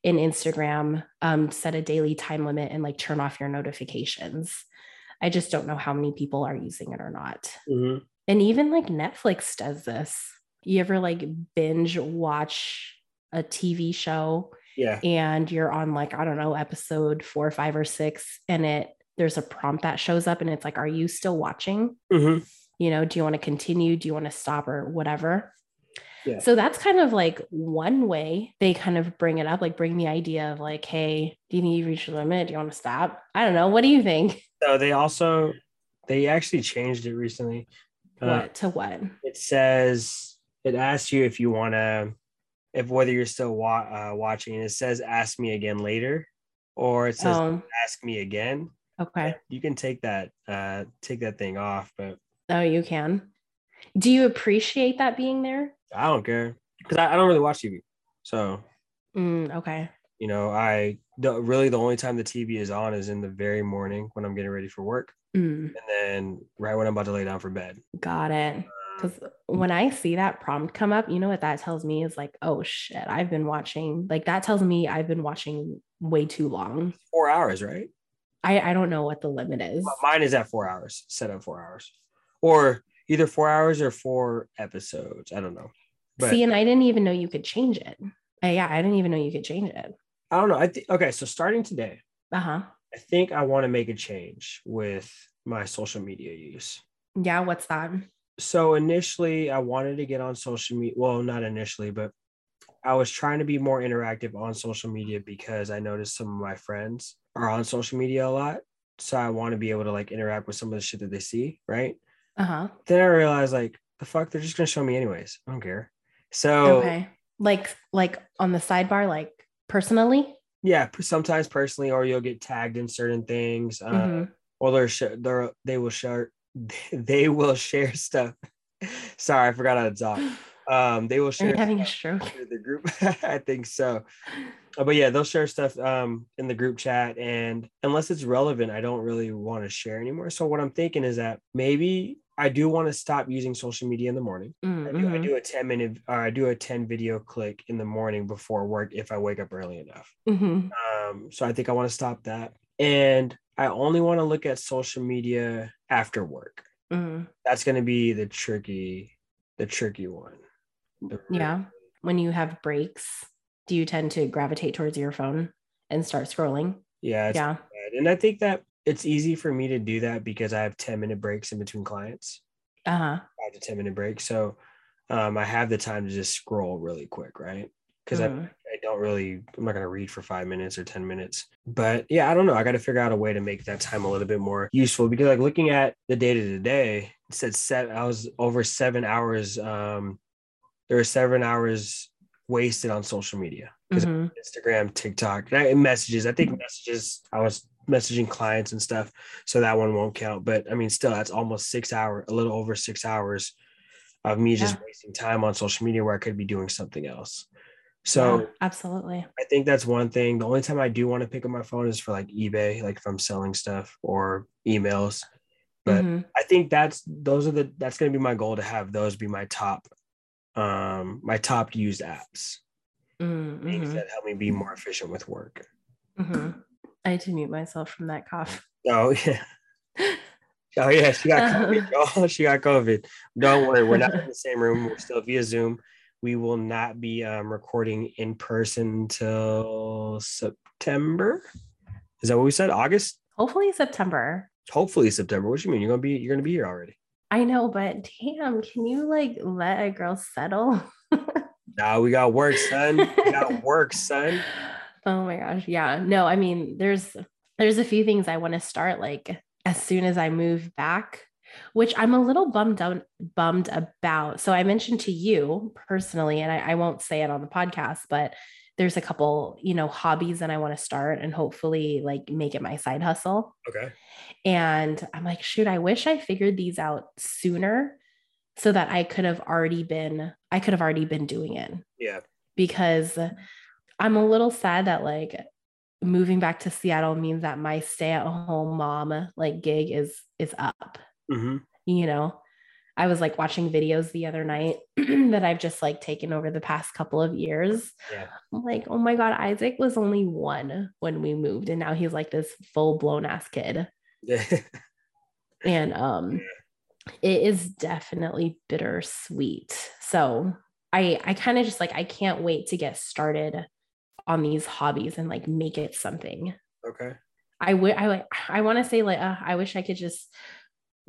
in instagram um, set a daily time limit and like turn off your notifications I just don't know how many people are using it or not. Mm-hmm. And even like Netflix does this. You ever like binge watch a TV show? Yeah. And you're on like, I don't know, episode four, five, or six, and it there's a prompt that shows up and it's like, are you still watching? Mm-hmm. You know, do you want to continue? Do you want to stop or whatever? Yeah. So that's kind of like one way they kind of bring it up, like bring the idea of like, hey, do you think you've reached your limit? Do you want to stop? I don't know. What do you think? So they also they actually changed it recently. Uh, what uh, to what? It says it asks you if you want to, if whether you're still wa- uh, watching. It says ask me again later, or it says oh. ask me again. Okay. You can take that uh take that thing off, but oh, you can. Do you appreciate that being there? I don't care because I, I, don't really watch TV. So, mm, okay. You know, I the, really the only time the TV is on is in the very morning when I'm getting ready for work, mm. and then right when I'm about to lay down for bed. Got it. Because um, when I see that prompt come up, you know what that tells me is like, oh shit, I've been watching. Like that tells me I've been watching way too long. Four hours, right? I I don't know what the limit is. Mine is at four hours. Set at four hours, or either four hours or four episodes. I don't know. But See, and I didn't even know you could change it. Uh, yeah, I didn't even know you could change it. I don't know. I think okay. So starting today, uh huh. I think I want to make a change with my social media use. Yeah, what's that? So initially, I wanted to get on social media. Well, not initially, but I was trying to be more interactive on social media because I noticed some of my friends are on social media a lot. So I want to be able to like interact with some of the shit that they see, right? Uh huh. Then I realized like the fuck, they're just gonna show me anyways. I don't care. So okay, like like on the sidebar, like personally. Yeah, sometimes personally, or you'll get tagged in certain things, uh, mm-hmm. or they're, sh- they're they will share they will share stuff. Sorry, I forgot how to talk. Um, they will share. having a stroke. The group, I think so. Uh, but yeah, they'll share stuff um in the group chat, and unless it's relevant, I don't really want to share anymore. So what I'm thinking is that maybe I do want to stop using social media in the morning. Mm-hmm. I, do, I, do, a 10 minute or I do a 10 video click in the morning before work if I wake up early enough. Mm-hmm. Um, so I think I want to stop that. And I only want to look at social media after work. Mm-hmm. That's going to be the tricky, the tricky one. The yeah. When you have breaks, do you tend to gravitate towards your phone and start scrolling? Yeah. yeah. Bad. And I think that it's easy for me to do that because I have 10 minute breaks in between clients. Uh-huh. Five to 10 minute breaks. So um, I have the time to just scroll really quick, right? Because mm. I, mm-hmm. I don't really, I'm not going to read for five minutes or 10 minutes. But yeah, I don't know. I got to figure out a way to make that time a little bit more useful because, like, looking at the data today, it said set, I was over seven hours. Um, there were seven hours wasted on social media because mm-hmm. Instagram, TikTok, messages. I think messages. I was messaging clients and stuff. So that one won't count. But I mean, still, that's almost six hours, a little over six hours of me just wasting time on social media where I could be doing something else. So yeah, absolutely. I think that's one thing. The only time I do want to pick up my phone is for like eBay, like if I'm selling stuff or emails. But mm-hmm. I think that's those are the that's gonna be my goal to have those be my top um my top used apps. Mm-hmm. Things that help me be more efficient with work. Mm-hmm. I had to mute myself from that cough. Oh yeah. Oh yeah, she got COVID. oh, she got COVID. Don't worry, we're not in the same room. We're still via Zoom. We will not be um, recording in person until September. Is that what we said? August? hopefully September. Hopefully September. What do you mean? You're gonna be you're gonna be here already. I know, but damn, can you like let a girl settle? nah, we got work, son. We got work, son. Oh my gosh. Yeah. No, I mean, there's there's a few things I want to start like as soon as I move back, which I'm a little bummed out bummed about. So I mentioned to you personally, and I, I won't say it on the podcast, but there's a couple, you know, hobbies that I want to start and hopefully like make it my side hustle. Okay. And I'm like, shoot, I wish I figured these out sooner so that I could have already been, I could have already been doing it. Yeah. Because I'm a little sad that like moving back to Seattle means that my stay at home mom like gig is is up. Mm-hmm. You know, I was like watching videos the other night that I've just like taken over the past couple of years. Yeah. I'm like, oh my God, Isaac was only one when we moved, and now he's like this full blown ass kid. And um it is definitely bittersweet. So I I kind of just like I can't wait to get started on these hobbies and like make it something. Okay. I would I like I want to say like uh, I wish I could just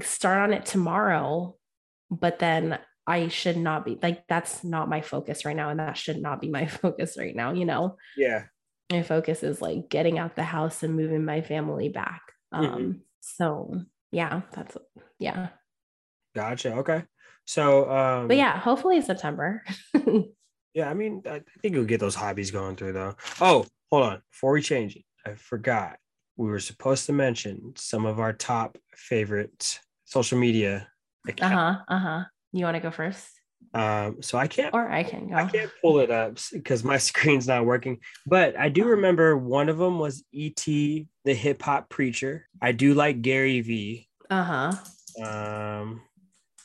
start on it tomorrow but then I should not be like that's not my focus right now and that should not be my focus right now, you know. Yeah. My focus is like getting out the house and moving my family back. Um Mhm. so yeah, that's yeah. Gotcha. Okay. So um But yeah, hopefully September. Yeah, I mean, I think you'll get those hobbies going through though. Oh, hold on. Before we change it, I forgot. We were supposed to mention some of our top favorite social media accounts. uh-huh. Uh-huh. You want to go first? Um, so I can't Or I can go. I can't pull it up because my screen's not working. But I do remember one of them was ET, the hip hop preacher. I do like Gary V. Uh-huh. Um,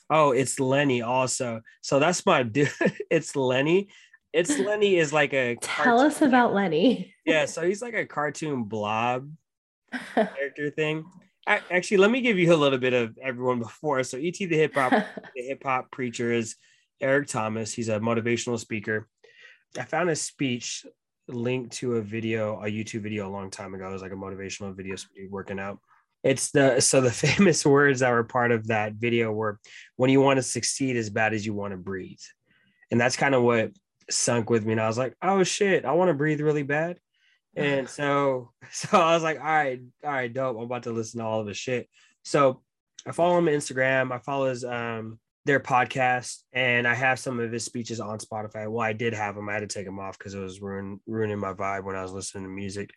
oh, it's Lenny also. So that's my dude. it's Lenny. It's Lenny is like a Tell us about Lenny. yeah. So he's like a cartoon blob character thing. I, actually, let me give you a little bit of everyone before. So ET the hip hop the hip hop preacher is Eric Thomas. He's a motivational speaker. I found a speech linked to a video, a YouTube video a long time ago. It was like a motivational video working out. It's the so the famous words that were part of that video were when you want to succeed as bad as you want to breathe. And that's kind of what sunk with me. And I was like, oh shit, I want to breathe really bad. And so, so I was like, all right, all right, dope. I'm about to listen to all of his shit. So I follow him on Instagram. I follow his um their podcast, and I have some of his speeches on Spotify. Well, I did have them. I had to take them off because it was ruin, ruining my vibe when I was listening to music.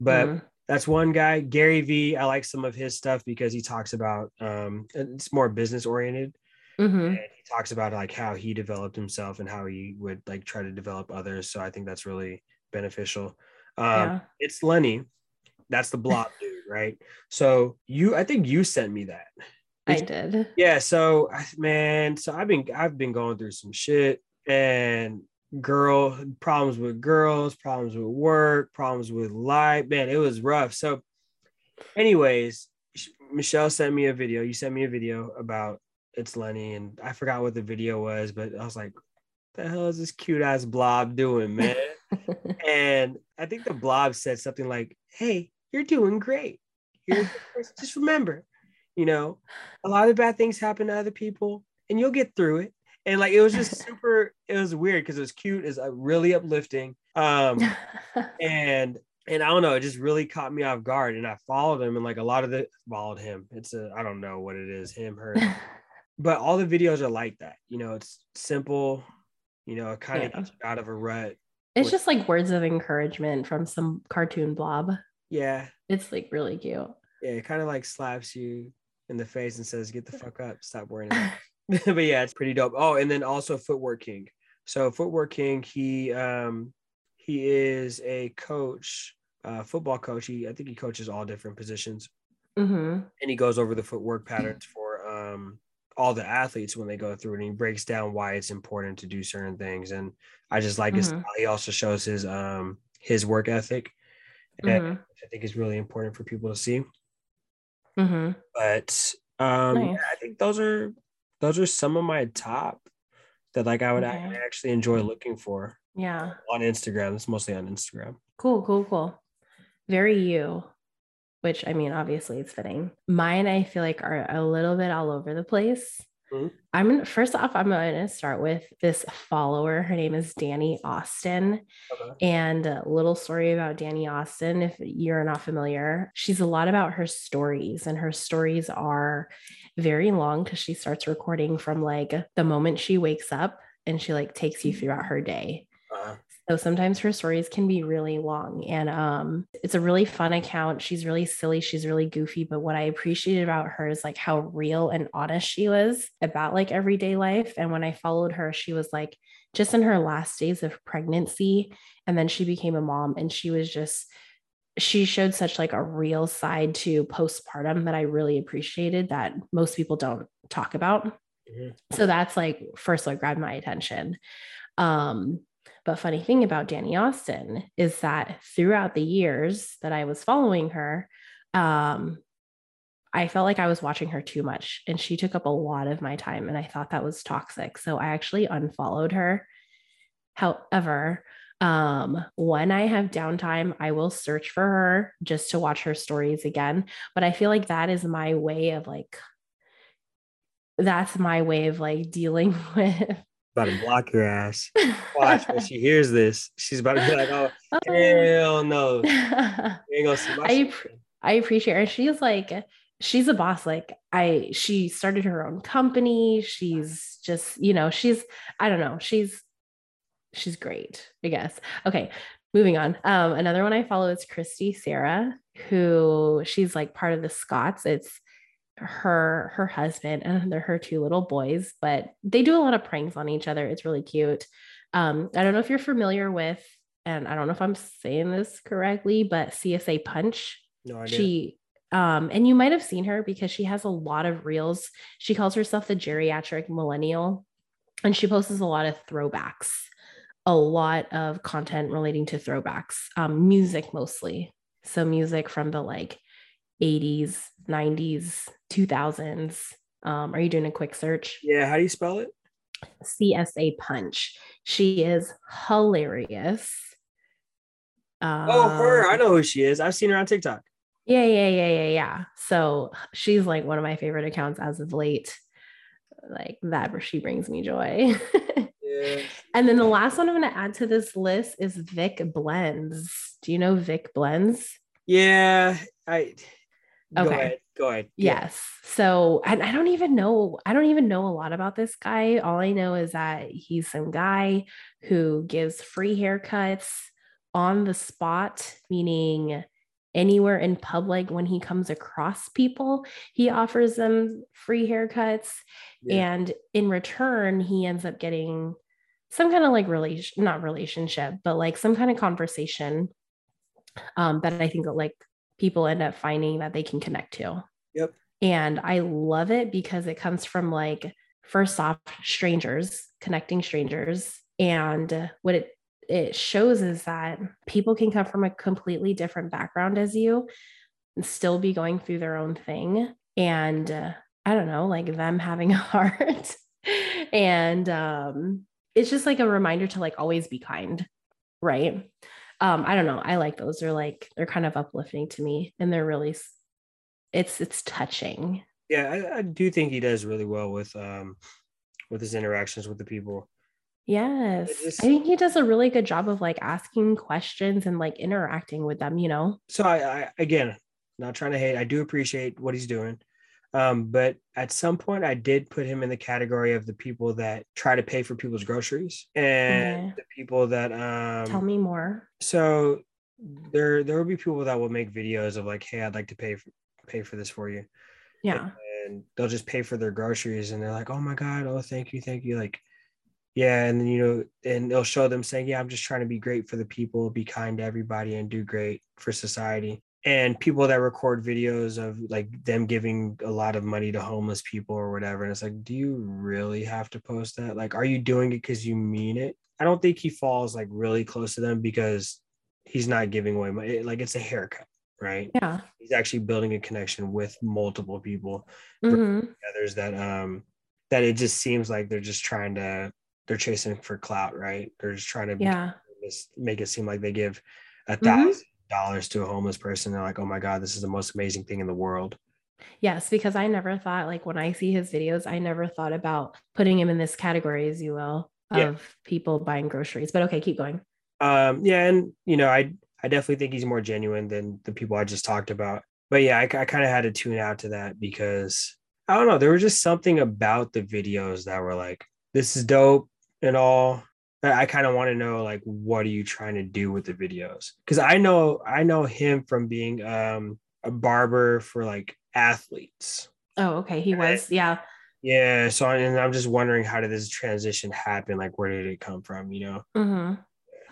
But Mhm. That's one guy, Gary V. I like some of his stuff because he talks about um it's more business oriented Mhm. and he talks about like how he developed himself and how he would like try to develop others. So I think that's really beneficial. Um, Yeah. It's Lenny. That's the blob dude, right? So you, I think you sent me that. I did. Yeah. So I- man, so I've been I've been going through some shit and girl problems with girls, problems with work, problems with life. Man, it was rough. So, anyways, Michelle sent me a video. You sent me a video about it's Lenny, and I forgot what the video was, but I was like, "The hell is this cute ass blob doing, man?" and I think the blob said something like, "Hey, you're doing great. You're a good person. just remember, you know, a lot of bad things happen to other people, and you'll get through it." And like it was just super. It was weird because it was cute. It's uh, really uplifting. Um, and and I don't know, it just really caught me off guard. And I followed him, and like a lot of the followed him. It's a I don't know what it is, him, her, but all the videos are like that. You know, it's simple. You know, it kind of Yeah. gets out of a rut. it's just like words of encouragement from some cartoon blob. Yeah, It's like really cute. yeah, it kind of like slaps you in the face and says, "Get the fuck up, stop worrying." About it." but yeah, it's pretty dope. Oh, and then also Footwork King. So Footwork King, he um he is a coach, uh, football coach. He I think he coaches all different positions, hmm and he goes over the footwork patterns for um all the athletes when they go through it. And he breaks down why it's important to do certain things. And I just like his. Mhm. style. He also shows his um his work ethic, and hmm I think is really important for people to see. hmm but um yeah, i think those are those are some of my top that like i would Okay. actually enjoy looking for Yeah. on instagram it's mostly on instagram Cool, cool, cool. Very you, which I mean, obviously it's fitting. Mine, I feel like, are a little bit all over the place. Mm-hmm. I'm gonna, first off, I'm going to start with this follower. Her name is Dani Austin. Okay. And a little story about Dani Austin, if you're not familiar, she's a lot about her stories, and her stories are very long because she starts recording from like the moment she wakes up and she like takes you throughout her day. Uh-huh. So sometimes her stories can be really long and um it's a really fun account. She's really silly, she's really goofy, but what I appreciated about her is like how real and honest she was about like everyday life and when I followed her she was like just in her last days of pregnancy and then she became a mom and she was just she showed such like a real side to postpartum that I really appreciated that most people don't talk about. Mm-hmm. So that's like first what grabbed my attention. Um, but funny thing about Dani Austin is that throughout the years that I was following her, um, I felt like I was watching her too much and she took up a lot of my time and I thought that was toxic. So I actually unfollowed her. However, um, when I have downtime, I will search for her just to watch her stories again. But I feel like that is my way of like, that's my way of like dealing with. About to block your ass. Watch when she hears this. She's about to be like, "Oh, hell no!" ain't gonna see my I, I appreciate her. She's like, she's a boss. Like I, she started her own company. She's just, you know, she's, I don't know, she's she's great, I guess. Okay, moving on. Um, another one I follow is Christy Sarah, who she's like part of the Scots. It's her her husband and they're her two little boys, but they do a lot of pranks on each other. It's really cute. Um, I don't know if you're familiar with, and I don't know if I'm saying this correctly, but CSA Punch. No idea. She um, and you might have seen her because she has a lot of reels. She calls herself the geriatric millennial, and she posts a lot of throwbacks a lot of content relating to throwbacks, um, music mostly. So music from the like 80s, 90s, 2000s. Um, are you doing a quick search? Yeah. How do you spell it? CSA Punch. She is hilarious. Um, oh, her. I know who she is. I've seen her on TikTok. Yeah, yeah, yeah, yeah, yeah. So she's like one of my favorite accounts as of late. Like that, where she brings me joy. And then the last one I'm going to add to this list is Vic Blends. Do you know Vic Blends? Yeah, I. Go okay. Ahead. Go ahead. Yes. So, and I don't even know, I don't even know a lot about this guy. All I know is that he's some guy who gives free haircuts on the spot, meaning anywhere in public when he comes across people he offers them free haircuts. Yeah. and in return he ends up getting some kind of like relation not relationship but like some kind of conversation um that i think like people end up finding that they can connect to. Yep. And i love it because it comes from like first off strangers connecting strangers and what it it shows is that people can come from a completely different background as you and still be going through their own thing. And uh, i don't know like them having a heart. And um it's just like a reminder to like always be kind right? Um i don't know. I like those. They're like they're kind of uplifting to me and they're really it's it's touching. Yeah I, I do think he does really well with um with his interactions with the people yes i think he does a really good job of like asking questions and like interacting with them you know so i, I again not trying to hate i do appreciate what he's doing um, but at some point, I did put him in the category of the people that try to pay for people's groceries and okay. the people that um, tell me more. So there, there will be people that will make videos of like, "Hey, I'd like to pay for pay for this for you." Yeah, and, and they'll just pay for their groceries, and they're like, "Oh my god, oh thank you, thank you." Like, yeah, and you know, and they'll show them saying, "Yeah, I'm just trying to be great for the people, be kind to everybody, and do great for society." and people that record videos of like them giving a lot of money to homeless people or whatever and it's like do you really have to post that like are you doing it because you mean it i don't think he falls like really close to them because he's not giving away money like it's a haircut right yeah he's actually building a connection with multiple people mm-hmm. others that um that it just seems like they're just trying to they're chasing for clout right they're just trying to yeah make it seem like they give a 1000 mm-hmm dollars to a homeless person. They're like, oh my God, this is the most amazing thing in the world. Yes, because I never thought, like, when I see his videos, I never thought about putting him in this category, as you will, of Yeah. people buying groceries. But okay, keep going. Um, yeah, and you know, I I definitely think he's more genuine than the people I just talked about. But yeah, I, I kind of had to tune out to that because I don't know, there was just something about the videos that were like, this is dope and all. I kind of want to know like what are you trying to do with the videos? Because I know I know him from being um a barber for like athletes. Oh, okay. He Right. was, yeah. Yeah, so and I'm just wondering how did this transition happen? Like where did it come from, you know? mm-hmm.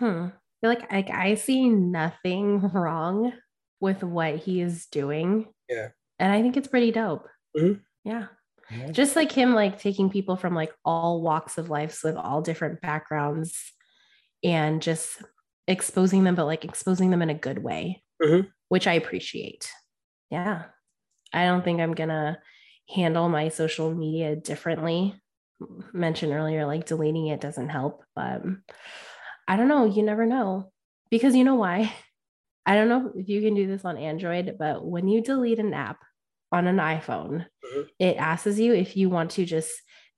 Hmm. I feel like, like I see nothing wrong with what he is doing. Yeah. And I think it's pretty dope. Mhm. Yeah. Just like him, like taking people from like all walks of life, so with all different backgrounds and just exposing them, but like exposing them in a good way, Mhm. which I appreciate. Yeah. I don't think I'm going to handle my social media differently. Mentioned earlier, like deleting it doesn't help, but I don't know. You never know. Because you know why? I don't know if you can do this on Android, but when you delete an app on an iPhone, Mhm. it asks you if you want to just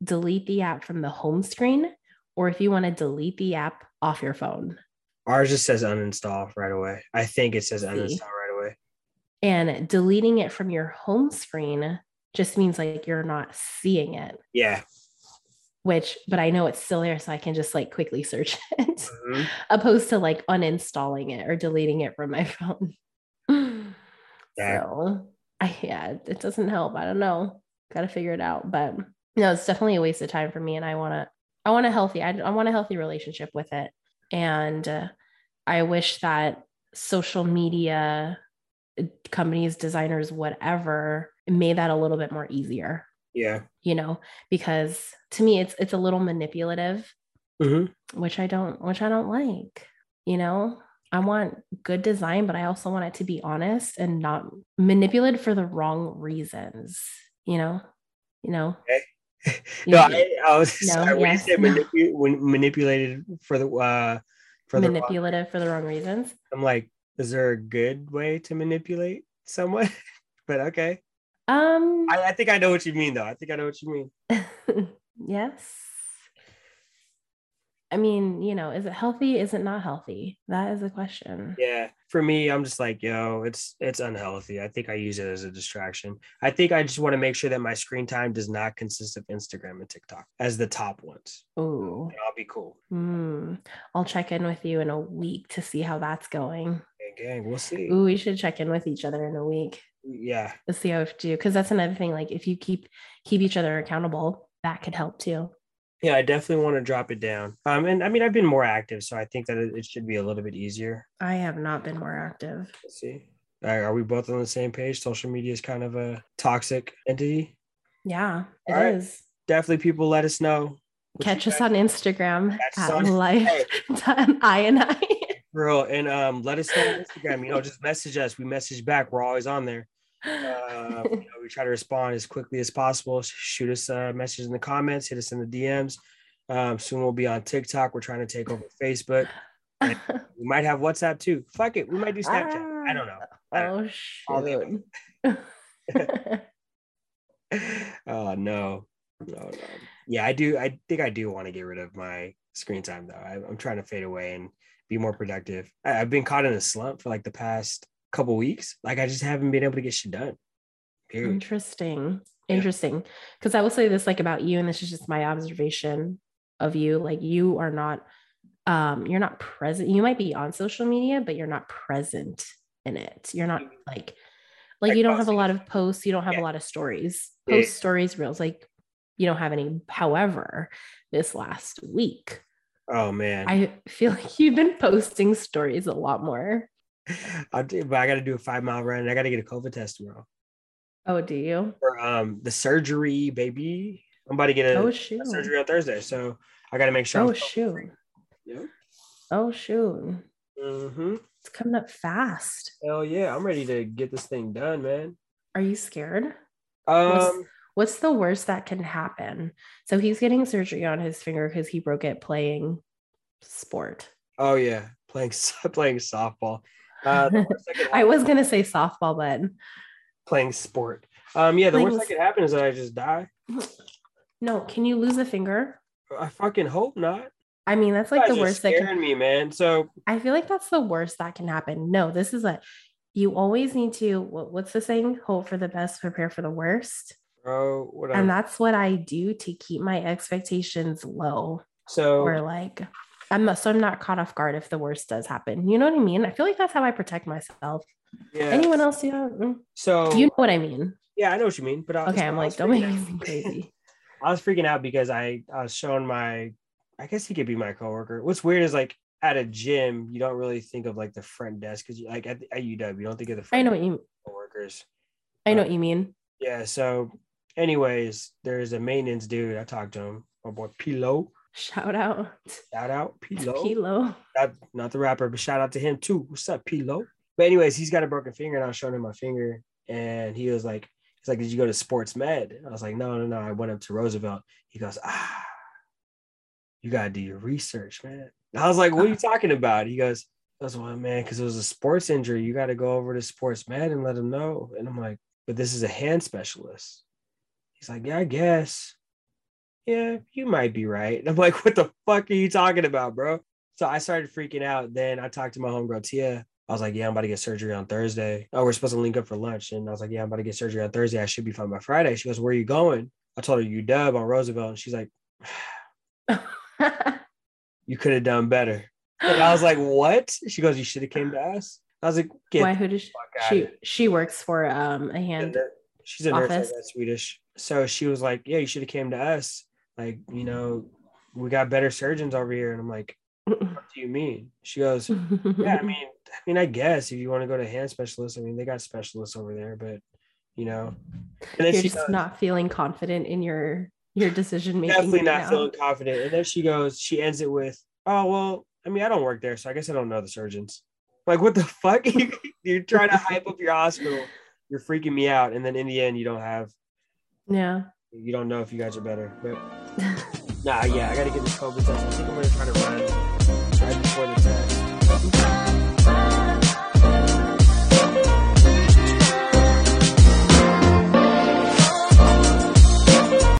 delete the app from the home screen or if you want to delete the app off your phone. Ours just says uninstall right away. I think it says See. uninstall right away. And deleting it from your home screen just means like you're not seeing it, Yeah. which, but I know it's still there. So I can just like quickly search it, Mhm. opposed to like uninstalling it or deleting it from my phone. Yeah. So I, yeah, it doesn't help. I don't know. Got to figure it out. But no, it's definitely a waste of time for me. And I want to, I want a healthy, I, I want a healthy relationship with it. And uh, I wish that social media uh, companies, designers, whatever, made that a little bit more easier, Yeah. you know, because to me it's it's a little manipulative, hmm which I don't which I don't like, you know. I want good design, but I also want it to be honest and not manipulated for the wrong reasons, you know. You know. You- no, I, I was No, sorry, when you yes, said no. manipu- manipulated for the uh for the wrong- manipulative for the wrong reasons. I'm like, is there a good way to manipulate someone? but okay. Um I, I think I know what you mean though. I think I know what you mean. yes. I mean, you know, is it healthy? Is it not healthy? That is a question. Yeah. For me, I'm just like, yo, it's it's unhealthy. I think I use it as a distraction. I think I just want to make sure that my screen time does not consist of Instagram and TikTok as the top ones. Ooh. And I'll be cool. Hmm. I'll check in with you in a week to see how that's going. Gang, gang, we'll see. Ooh, we should check in with each other in a week Yeah. to see how we do. Because that's another thing. Like if you keep keep each other accountable, that could help too. Yeah, I definitely want to drop it down. Um, and I mean, I've been more active, so I think that it, should be a little bit easier. I have not been more active. Let's see. Are are we both on the same page? Social media is kind of a toxic entity. Yeah, it right. is. Definitely, people let us know. what Catch us on Instagram at on- life Hey. I and I. Girl, and um, let us know on Instagram. You know, just message us. We message back. We're always on there. Uh, you know, we try to respond as quickly as possible. Shoot us a message in the comments. Hit us in the DMs. Um, soon we'll be on TikTok. We're trying to take over Facebook. We might have WhatsApp too. Fuck it. We might do Snapchat. I don't know. I don't oh All the shoot. oh no. No, no. Yeah, I do. I think I do want to get rid of my screen time though. I, I'm trying to fade away and be more productive. I, I've been caught in a slump for like the past couple weeks. Like I just haven't been able to get shit done. Period. Interesting. Interesting. Because I will say this like about you, and this is just my observation of you. Like you are not um you're not present. You might be on social media, but you're not present in it. You're not like like Like you don't have a lot of posts, you don't have Yeah. a lot of stories, Yeah. post stories, reels, like you don't have any. However, this last week, Oh man. I feel like you've been posting stories a lot more. I'll do, but I got to do a five mile run. and I got to get a COVID test tomorrow Oh, do you? for um the surgery, baby. I'm about to get a, Oh a surgery on Thursday, so I got to make sure. Oh I'm shoot. Yeah. Oh shoot. Mm-hmm. It's coming up fast. Hell yeah, I'm ready to get this thing done, man. Are you scared? Um, What's the worst that can happen? So he's getting surgery on his finger because he broke it playing sport. oh yeah, playing playing softball. Uh, the worst that could I was gonna say softball, but playing sport. Um, yeah, the Playing worst that could happen is that I just die. no. Can you lose a finger? I fucking hope not. I mean, that's like guys the worst that can. me, man. So I feel like that's the worst that can happen. No, this is a. You always need to. What, what's the saying? Hope for the best, prepare for the worst. bro, whatever. And that's what I do to keep my expectations low. so Or like, I'm not. So I'm not caught off guard if the worst does happen. You know what I mean? I feel like that's how I protect myself. yeah. Anyone else? Yeah. mm, So You know what I mean? yeah, I know what you mean. But I, Okay, I'm like, don't make me seem crazy. I was freaking out because I I was showing my. I guess he could be my coworker. What's weird is like at a gym, you don't really think of like the front desk because like at, at UW, you don't think of the I know what you. mean. coworkers. I know what you mean. Yeah. So, anyways, there's a maintenance dude. I talked to him. My boy Pilo. Shout out Shout out Pilo. Pilo. Not, not the rapper, but shout out to him too. What's up, Pilo? But anyways, he's got a broken finger, and I was showing him my finger, and he was like, "He's like, did you go to Sports Med?" I was like, "No, no, no. I went up to Roosevelt." He goes, "Ah, you gotta do your research, man." I was like, "What are you talking about?" He goes, "That's why, man, because it was a sports injury. You got to go over to Sports Med and let them know." And I'm like, "But this is a hand specialist." He's like, "Yeah, I guess." Yeah, you might be right. And I'm like, "What the fuck are you talking about, bro?" So I started freaking out. Then I talked to my homegirl Tia. I was like, "Yeah, I'm about to get surgery on Thursday. Oh, we're supposed to link up for lunch." And I was like, "Yeah, I'm about to get surgery on Thursday. I should be fine by Friday." She goes, "Where are you going?" I told her UW on Roosevelt, and she's like, "You could have done better." And I was like, "What?" She goes, "You should have came to us." I was like, "Get Why? Who does she? She, she works for um a hand. She's a nurse, office. that Swedish. So she was like, "Yeah, you should have came to us. Like, you know, we got better surgeons over here." And I'm like, "What do you mean?" She goes, yeah, I mean, I mean, I guess if you want to go to hand specialists, I mean, they got specialists over there, but you know, and then you're just goes, not feeling confident in your your decision making. definitely not now. feeling confident. And then she goes, she ends it with, "Oh well, I mean, I don't work there, so I guess I don't know the surgeons." Like, what the fuck? You're trying to hype up your hospital. You're freaking me out, and then in the end, you don't have, Yeah. You don't know if you guys are better. But nah, yeah, I got to get this COVID test. I think I'm gonna try to run right before the test.